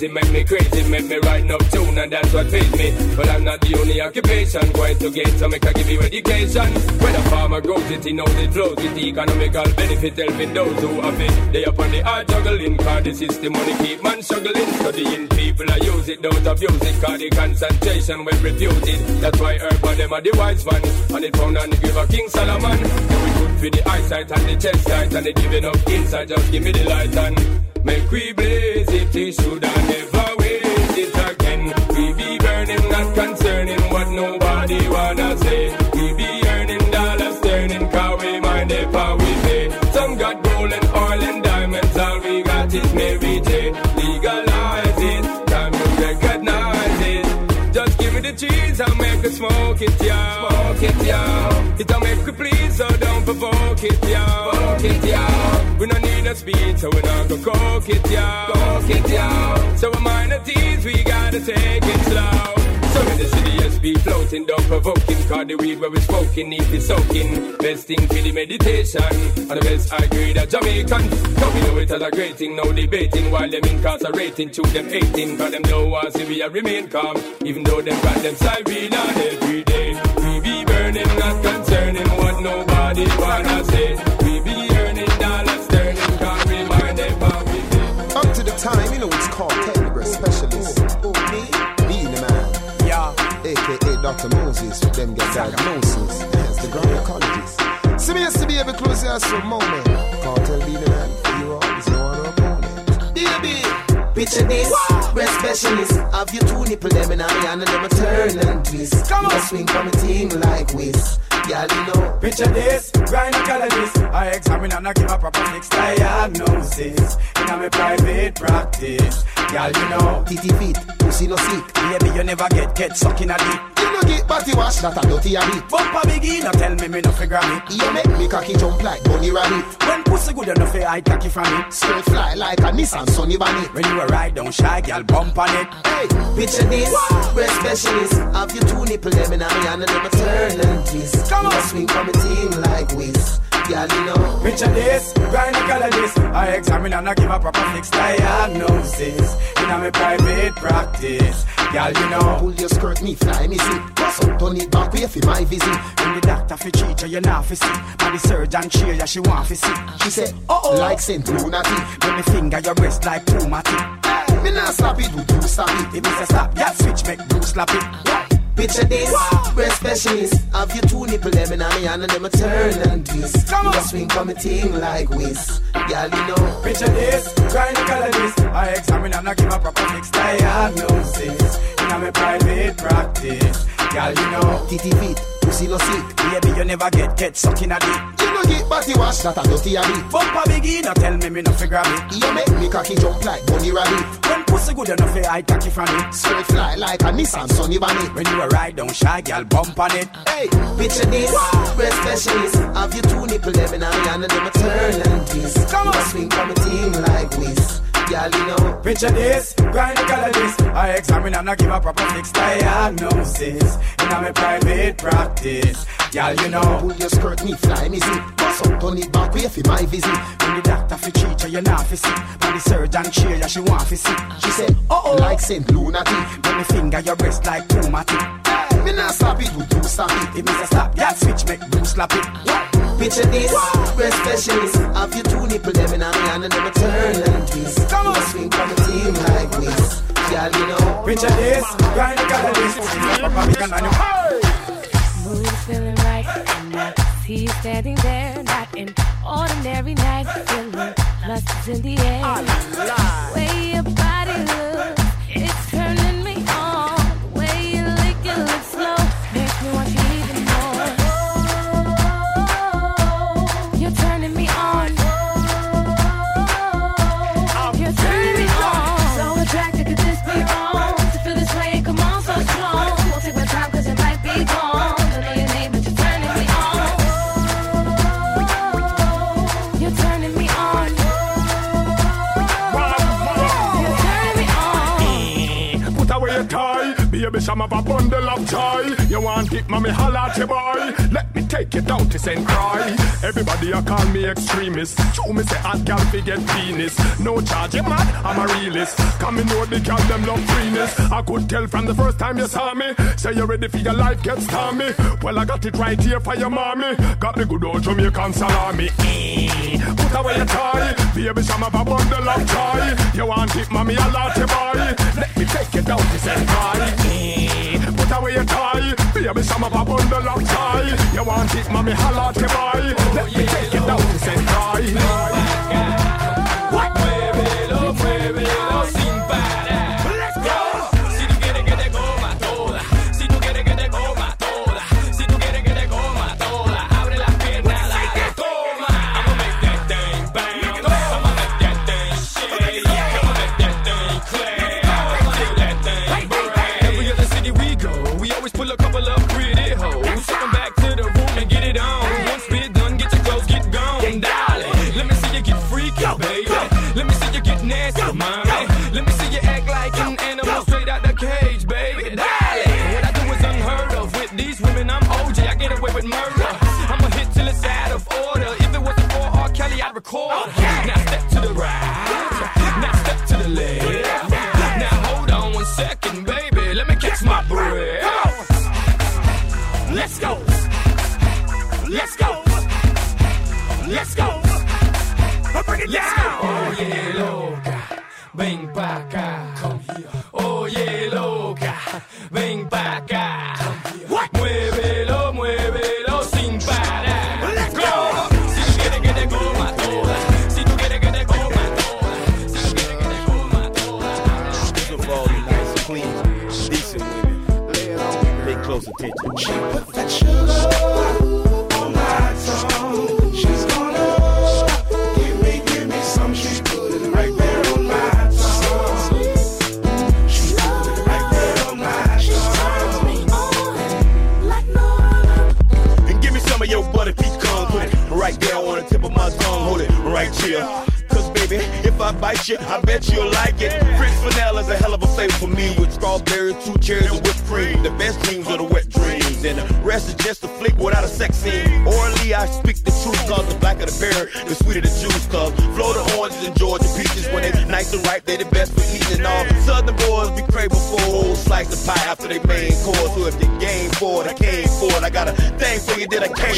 in make me crazy, make me write no tune, and that's what pays me. But I'm not the only occupation going to get to make I give you education. When a farmer grows it, he knows it flows it, the economical benefit helping those who have it. They up on the hard juggling, cause the system money keep man struggling. Studying people, I use it, don't abuse it, cause the concentration will refuse it. That's why urban them are the wise man, and it found on the give of King Solomon. Do we good for the eyesight and the chest sight, and they giving up inside, just give me the light and make we blaze it, it should have never waste it again. We be burning, not concerning what nobody wanna say. We be earning dollars, turning, cause we mind the power we pay. Some got gold and oil and diamonds, all we got is Mary J. Legalize it, time you recognize it. Just give me the cheese, I'll make it smoke it, yeah. Smoke it, yeah. It'll make you please, so don't provoke it, yeah. Provoke it, yeah. We don't need no speed, so we not go coke it, yeah. Coke it, yeah. So we minor tease, we gotta take it slow. So in the city, SB floating, don't provoking, cause the weed where we smoking, need the soaking. Best thing for the meditation, and the best I agree that Jamaican. Don't we know it as a great thing, no debating, while them incarcerating, to them 18, cause them know us, if we a remain calm, even though them got them siren on every day. We be burning, not concerning what nobody wanna say. Time, you know it's called Technical Specialist. Me, me the man. Yeah. AKA Dr. Moses, for them get diagnosis. Hence the gynecologist. See me yes to be able to close your some moment. Kartel be the man for you all, there's no other opponent. Picture this, breast specialist. Have you two nipple them in hand and them a turn and twist. Come on, swing from a team like whiz. Girl, you know. Picture this, gynecologist. I examine and I give a proper fix diagnosis. In a me private practice. Girl, you know. Titty feet, pussy no sick. Baby, you never get get sucking a dick. Get body wash, that a dirty a bit. Bump a biggie, no tell me me no figure it. You make me cocky jump like bunny rabbit. When pussy good enough, I take it from it. Straight fly like a Nissan Sunny Bunny. When you a ride down shy, girl, bump on it. Hey, picture this, breast specialist. Have you two nipple them in a hand and them a turn and twist. Come on, swing from a team like whiz. Girl, you know. Picture this, gynecologist. I examine and I give a proper fix diagnosis. In a me private practice. Girl, you know. Pull your skirt, me fly, me zip. Bust up, turn it back, wait for my visit. When the doctor fi treat you, you not fi see. But the surgeon cheer you, she want fi see. She say, uh oh, like Saint Lunatic. When me finger your breast like. Hey, me not slap it, do you stop it? If me say stop, yeah, switch make you slap it. Picture this, breast specialist. Have you two nipple them in a me hand and them a turn and twist. Come on, swing from a team like whiz. Girl, you know. Picture this, gynecologist. I examine and I give a proper fix diagnosis. In me private practice. Girl, you know. Titty feet, pussy no sick. Baby, you never get get sucking a dick. You no get body wash, that a dirty a bit. Bump a biggie, no tell me me no figure it. You make me cocky jump like bunny rabbit. When pussy good enough, I it from it. Straight fly like a Nissan Sunny Bunny. When you a ride down shy, girl, bump on it. Hey, picture this, breast specialist. Have you two nipple them in a hand and them a turn and twist. Come on, swing from a team like whiz. Girl, you know. Picture this, gynecologist. I examine and I give a proper fix diagnosis. In a private practice. Girl, you know. Pull your skirt, me fly, me zip. Bust up, turn it back, wait for my visit. When the doctor fi treat you, you not fi see. But the surgeon cheer you, she want fi see. She said, uh oh, like Saint Lunatic. When me finger your breast like pneumatic. Hey, me not slap it, do you stop it? If me say stop, yeah, switch make you slap it. Picture this, breast specialist. Have you two nipple them in a hand and them a turn and twist. Come on, swing from a team like whiz. Girl, you know. Picture this, gynecologist. Mood is feeling right, and I see you standing there, not an ordinary night. Feeling lust is in the air. Ah, it, mommy, holla at your boy. Let me take you down to St. Croix. Everybody a call me extremist. True, me say hot gal fi get penis. No charge, you mad? I'm a realist. Come in know the gal them love freeness. I could tell from the first time you saw me. Say you're ready for your life, get stormy. Well, I got it right here for your mommy. Got the good old Jamaican salami. Eh, put away your tie, baby, some of a bundle of joy. You want it, mommy, holla at of boy. Let me take you down to St. Croix. Eh put away your tie. me some of a bundle of tie. You want it, mommy, holla at your boy. Let me take it down, say hi.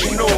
you know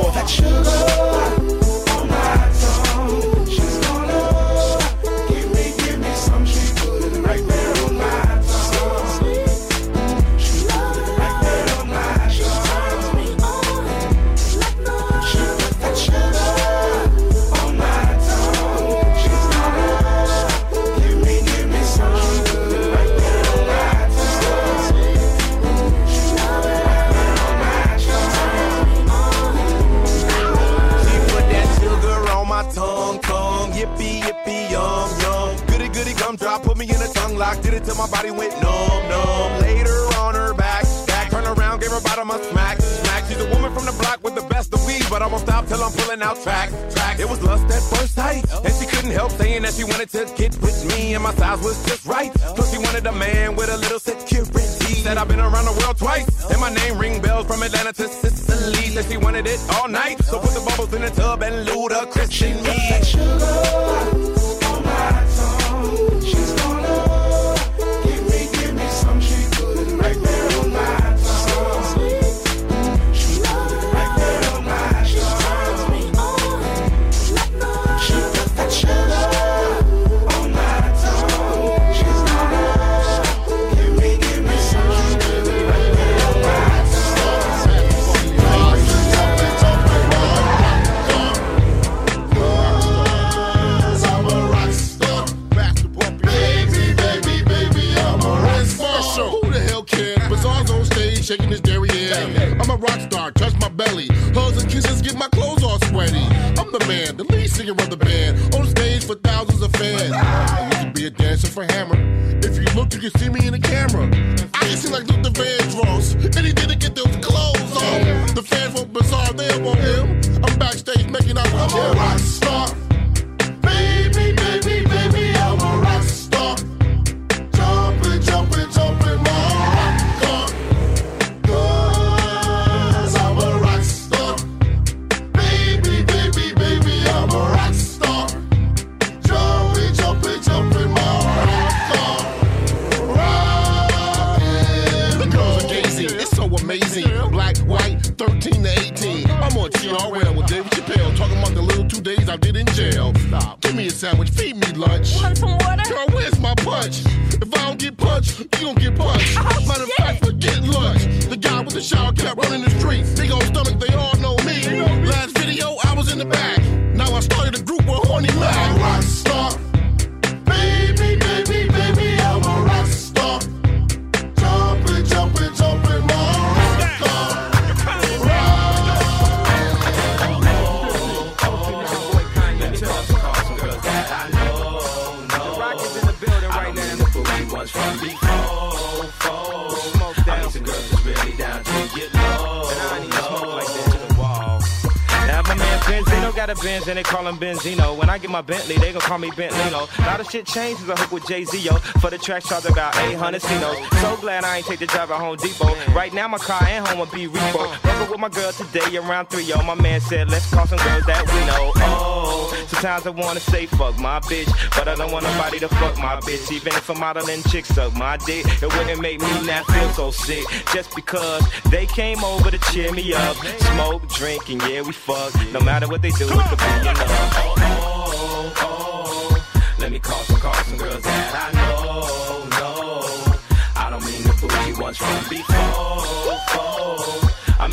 Bentley, they gon' call me Bentley Bentlino. A lot of shit changed since I hook with Jay Z yo. For the track charge about 800 Cinos. So glad I ain't take the drive at Home Depot. Right now my car and home will be repo. Rubber with my girl today around three yo. My man said let's call some girls that we know. Oh, sometimes I wanna say fuck my bitch, but I don't want nobody to fuck my bitch. Even if a modeling chick suck my dick, it wouldn't make me not feel so sick. Just because they came over to cheer me up, smoke, drink, and yeah we fuck. No matter what they do, it could be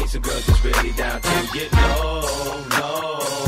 mean some girls that's really down to get low, low.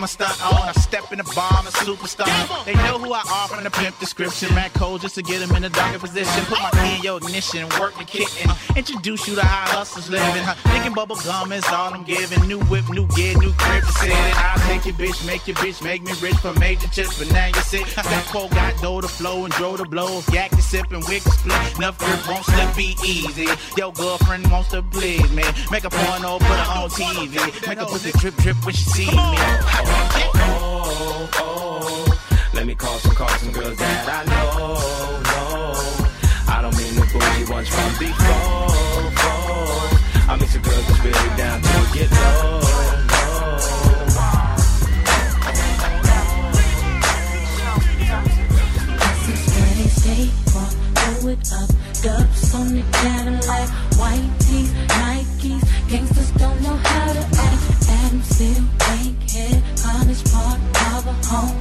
Holmes getting my stuff on. I step in the bomb, a superstar. They know who I are from the pimp description. Mac code just to get him in a darker position. Put my key in your ignition, work the kitten. Introduce you to how hustlers living. Thinking bubble gum is all I'm giving. New whip, new gear, new crib. You said it. I'll take your bitch, make your bitch, make me rich for major chips. But now you sit. That quote got dough to flow and dro to blow. Yak to sip and wick to split. Enough grip won't slip, be easy. Your girlfriend wants to please me. Make a porno, put her on TV. Make put the drip drip when she see me. Oh, oh, oh. Let me call some, call some girls that I know, know. I don't mean the bougie ones from before. before. I mean some girls that's really down to get low, they it up, dubs on the Cadillac, white tees, Nikes. Gangsters don't know how to act. Home.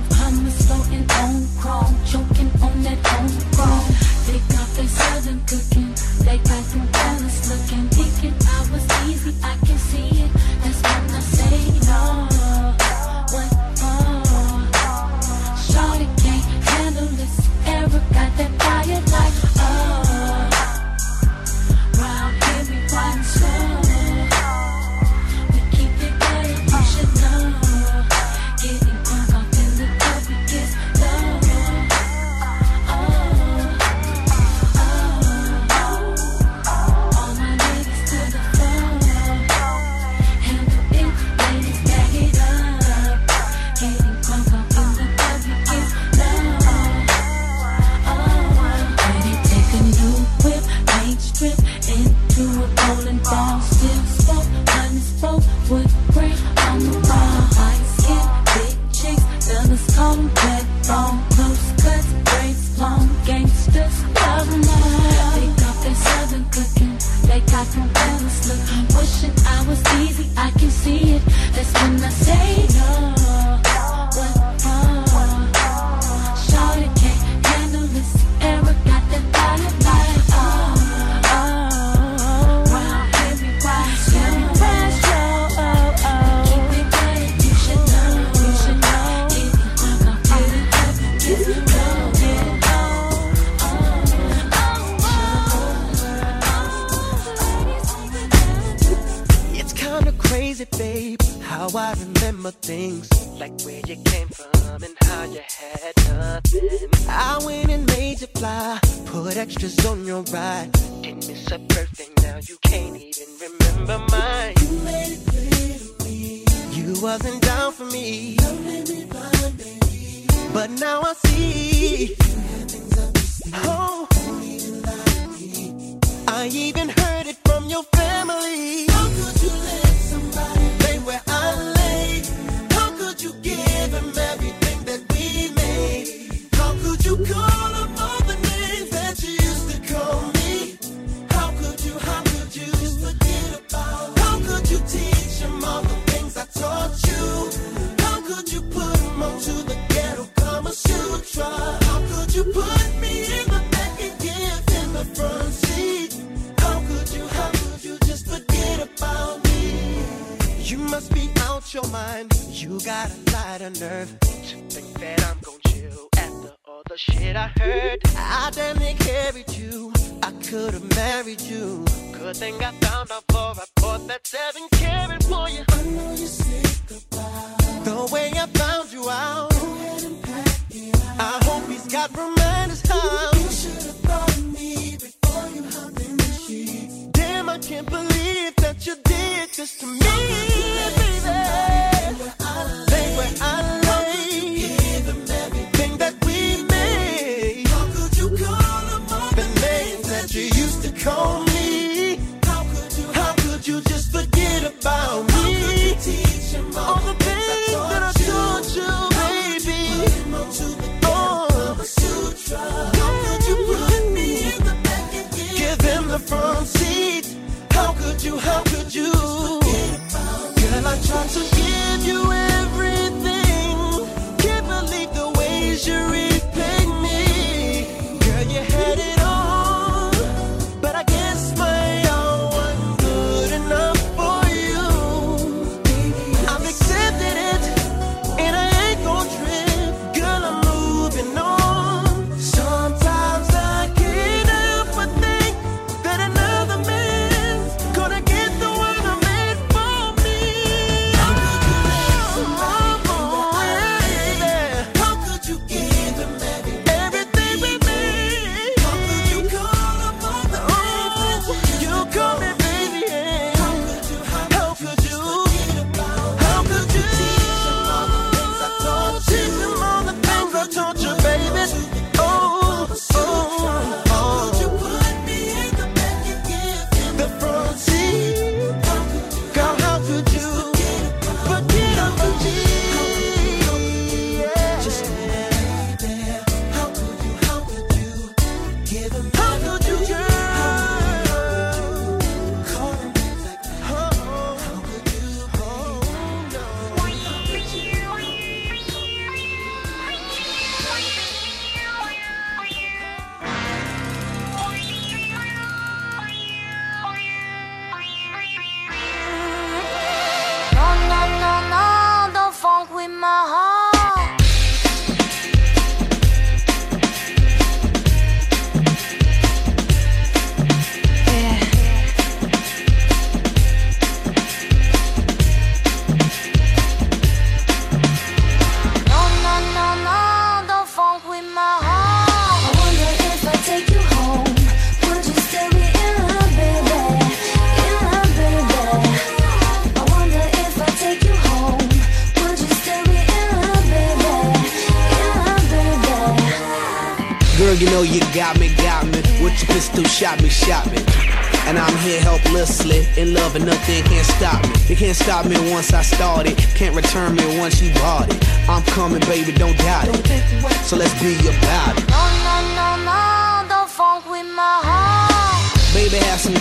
the front seat. How could you, how could you? Girl, I tried to give you everything. Can't believe the ways you're in.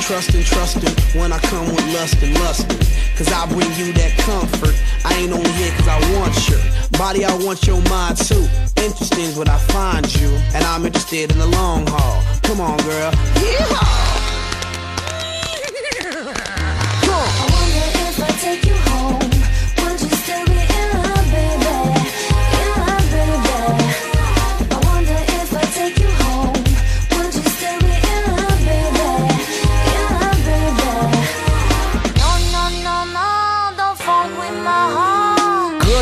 trusting, trusting when I come with lust and lusting. Cause I bring you that comfort. I ain't only here cause I want your body, I want your mind too. Interesting is what I find you, and I'm interested in the long haul. Come on, girl. Yeehaw! Come. I wonder if I take you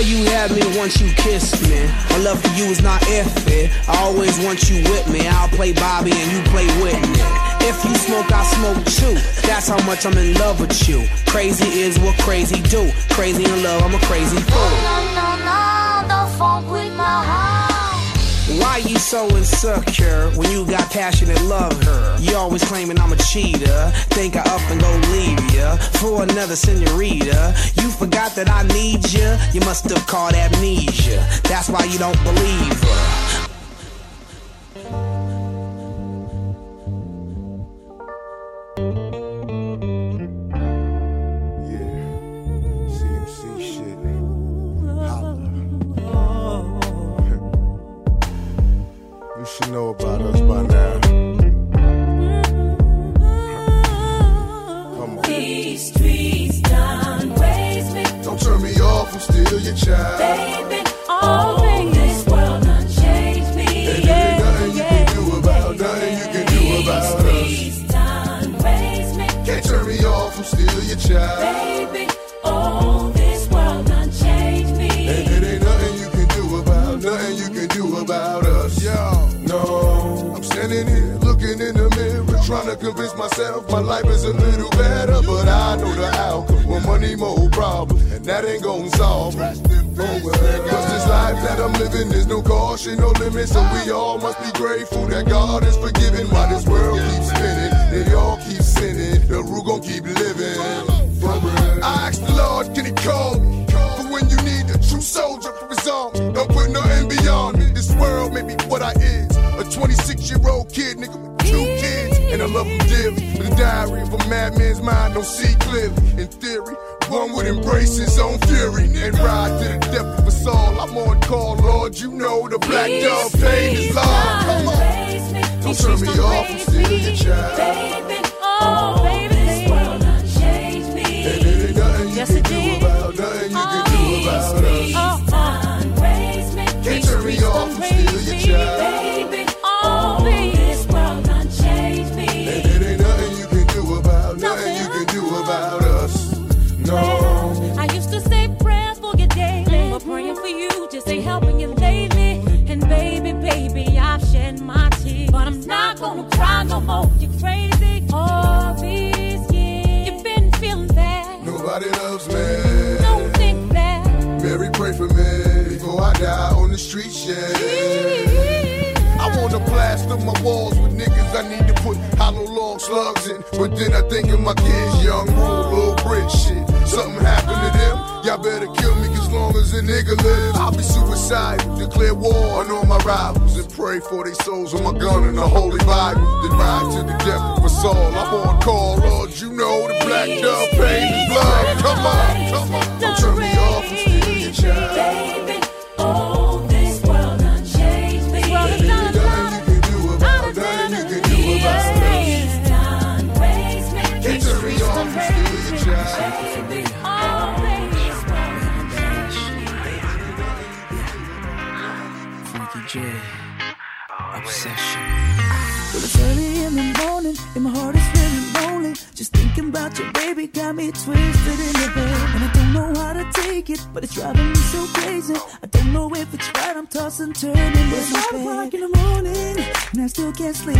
you had me once you kissed me. My love for you is not iffy. I always want you with me. I'll play Bobby and you play Whitney. If you smoke, I smoke too. That's how much I'm in love with you. Crazy is what crazy do. Crazy in love, I'm a crazy fool. No, no, no, no, don't fuck with my heart. Why you so insecure when you got passion and love her? You always claiming I'm a cheater. Think I up and go leave ya for another senorita. You forgot that I need ya. You must have called amnesia. That's why you don't believe her. know about us by now. Come on. These streets done raised me. Don't turn me off, I'm still your child. baby. all oh, this world done changed me. Nothing you can do about, nothing you can do about. Done raised me. Can't turn me off, I'm still your child. Baby, oh. Convince myself my life is a little better. But I know the outcome, more money, more problems, and that ain't gonna solve it. Cause this life that I'm living, there's no caution, no limits, so we all must be grateful that God is forgiving while this world keeps spinning. They all keep sinning, the rule gon' keep living. I asked the Lord, can he call me? For when you need a true soldier for his army. Don't put nothing beyond me. This world may be what I is. A 26 year old kid, nigga, with two. And I love them dearly. The diary of a madman's mind don't see clearly. In theory, one would embrace his own fury and ride to the depth of us all. I'm on call, Lord. You know the black dog pain is love. Come on. Don't turn me off, I'm still your child. Baby, oh, baby, I need to put hollow long slugs in. But then I think of my kids, young rule, little brick shit. Something happened to them, y'all better kill me as long as a nigga lives. I'll be suicidal, declare war on all my rivals, and pray for their souls with my gun and the holy Bible. Then ride to the death of us all. I'm on call, Lord, you know the black dove pain is blood. Come on, come on, don't turn me off, I'm your child. The morning, and my heart is really lonely. Just thinking about your baby got me twisted in the bed. And I don't know how to take it, but it's driving me so crazy. I don't know if it's right, I'm tossing, turning in my bed. o'clock in the morning, and I still can't sleep.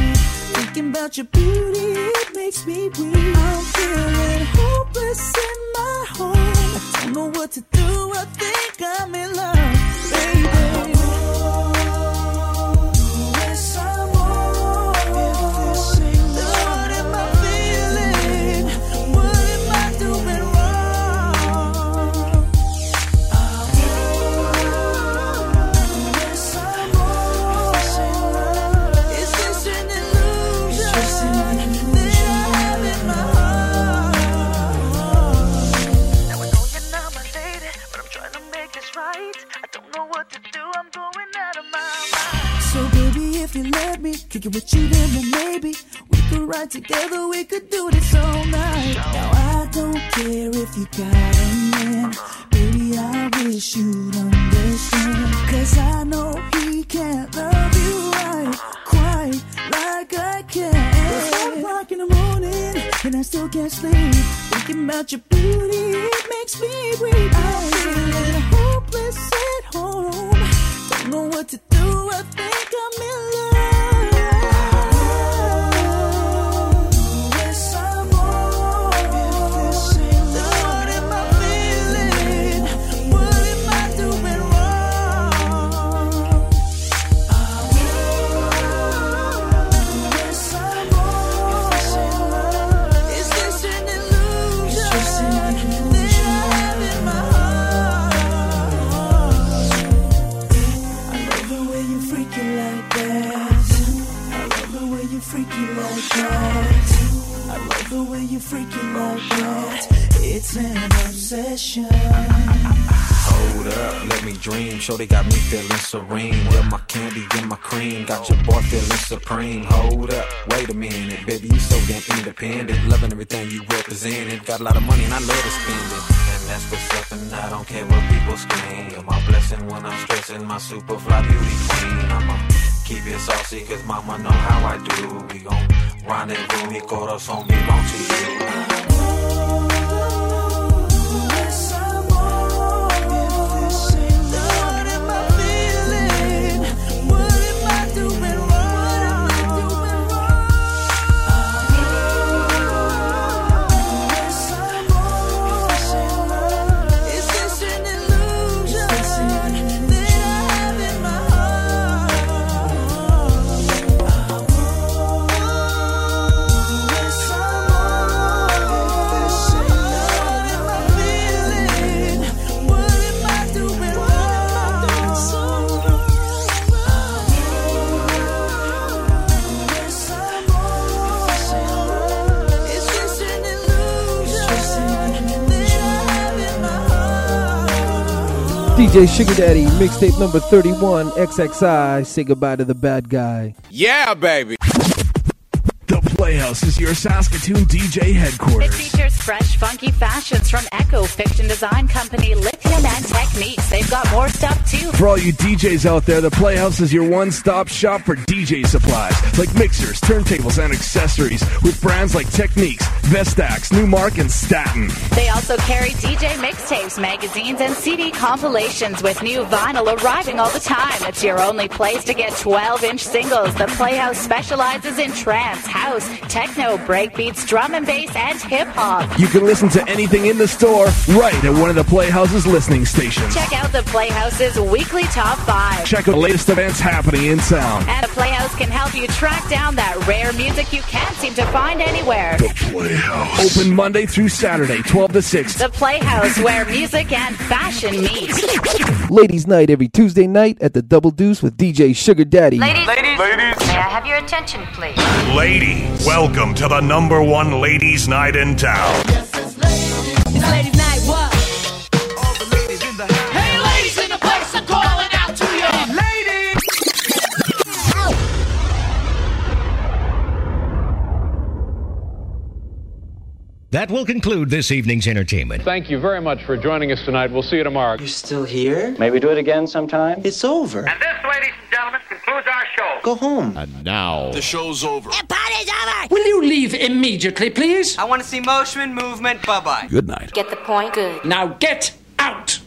Thinking about your beauty, it makes me weak. I'm feeling hopeless in my home. I don't know what to do, I think I'm in love, together. We could do rendezvous, mi Sugar Daddy, mixtape number 31, XXI, say goodbye to the bad guy. Yeah, baby. Playhouse is your Saskatoon DJ headquarters. It features fresh, funky fashions from Echo Fiction Design Company, Lithium and Techniques. They've got more stuff too. For all you DJs out there, the Playhouse is your one-stop shop for DJ supplies, like mixers, turntables, and accessories, with brands like Technics, Vestax, Numark, and Stanton. They also carry DJ mixtapes, magazines, and CD compilations with new vinyl arriving all the time. It's your only place to get 12 inch singles. The Playhouse specializes in trance, house, techno, breakbeats, drum and bass, and hip hop. You can listen to anything in the store right at one of the Playhouse's listening stations. Check out the Playhouse's weekly top five. Check out the latest events happening in town. And the Playhouse can help you track down that rare music you can't seem to find anywhere. The Playhouse. Open Monday through Saturday, 12 to 6. The Playhouse, where music and fashion meet. Ladies' night every Tuesday night at the Double Deuce with DJ Sugar Daddy. Ladies, ladies, ladies, may I have your attention, please? Ladies, welcome to the number one ladies' night in town. It's That will conclude this evening's entertainment. Thank you very much for joining us tonight. We'll see you tomorrow. You're Still here? Maybe do it again sometime? It's over. And this, ladies and gentlemen, concludes our show. Go home. And now. The show's over. The party's over! Will you leave immediately, please? I want to see motion, movement. Bye bye. Good night. Get the point? Good. Now get out!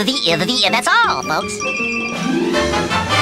The, the, uh, that's all, folks.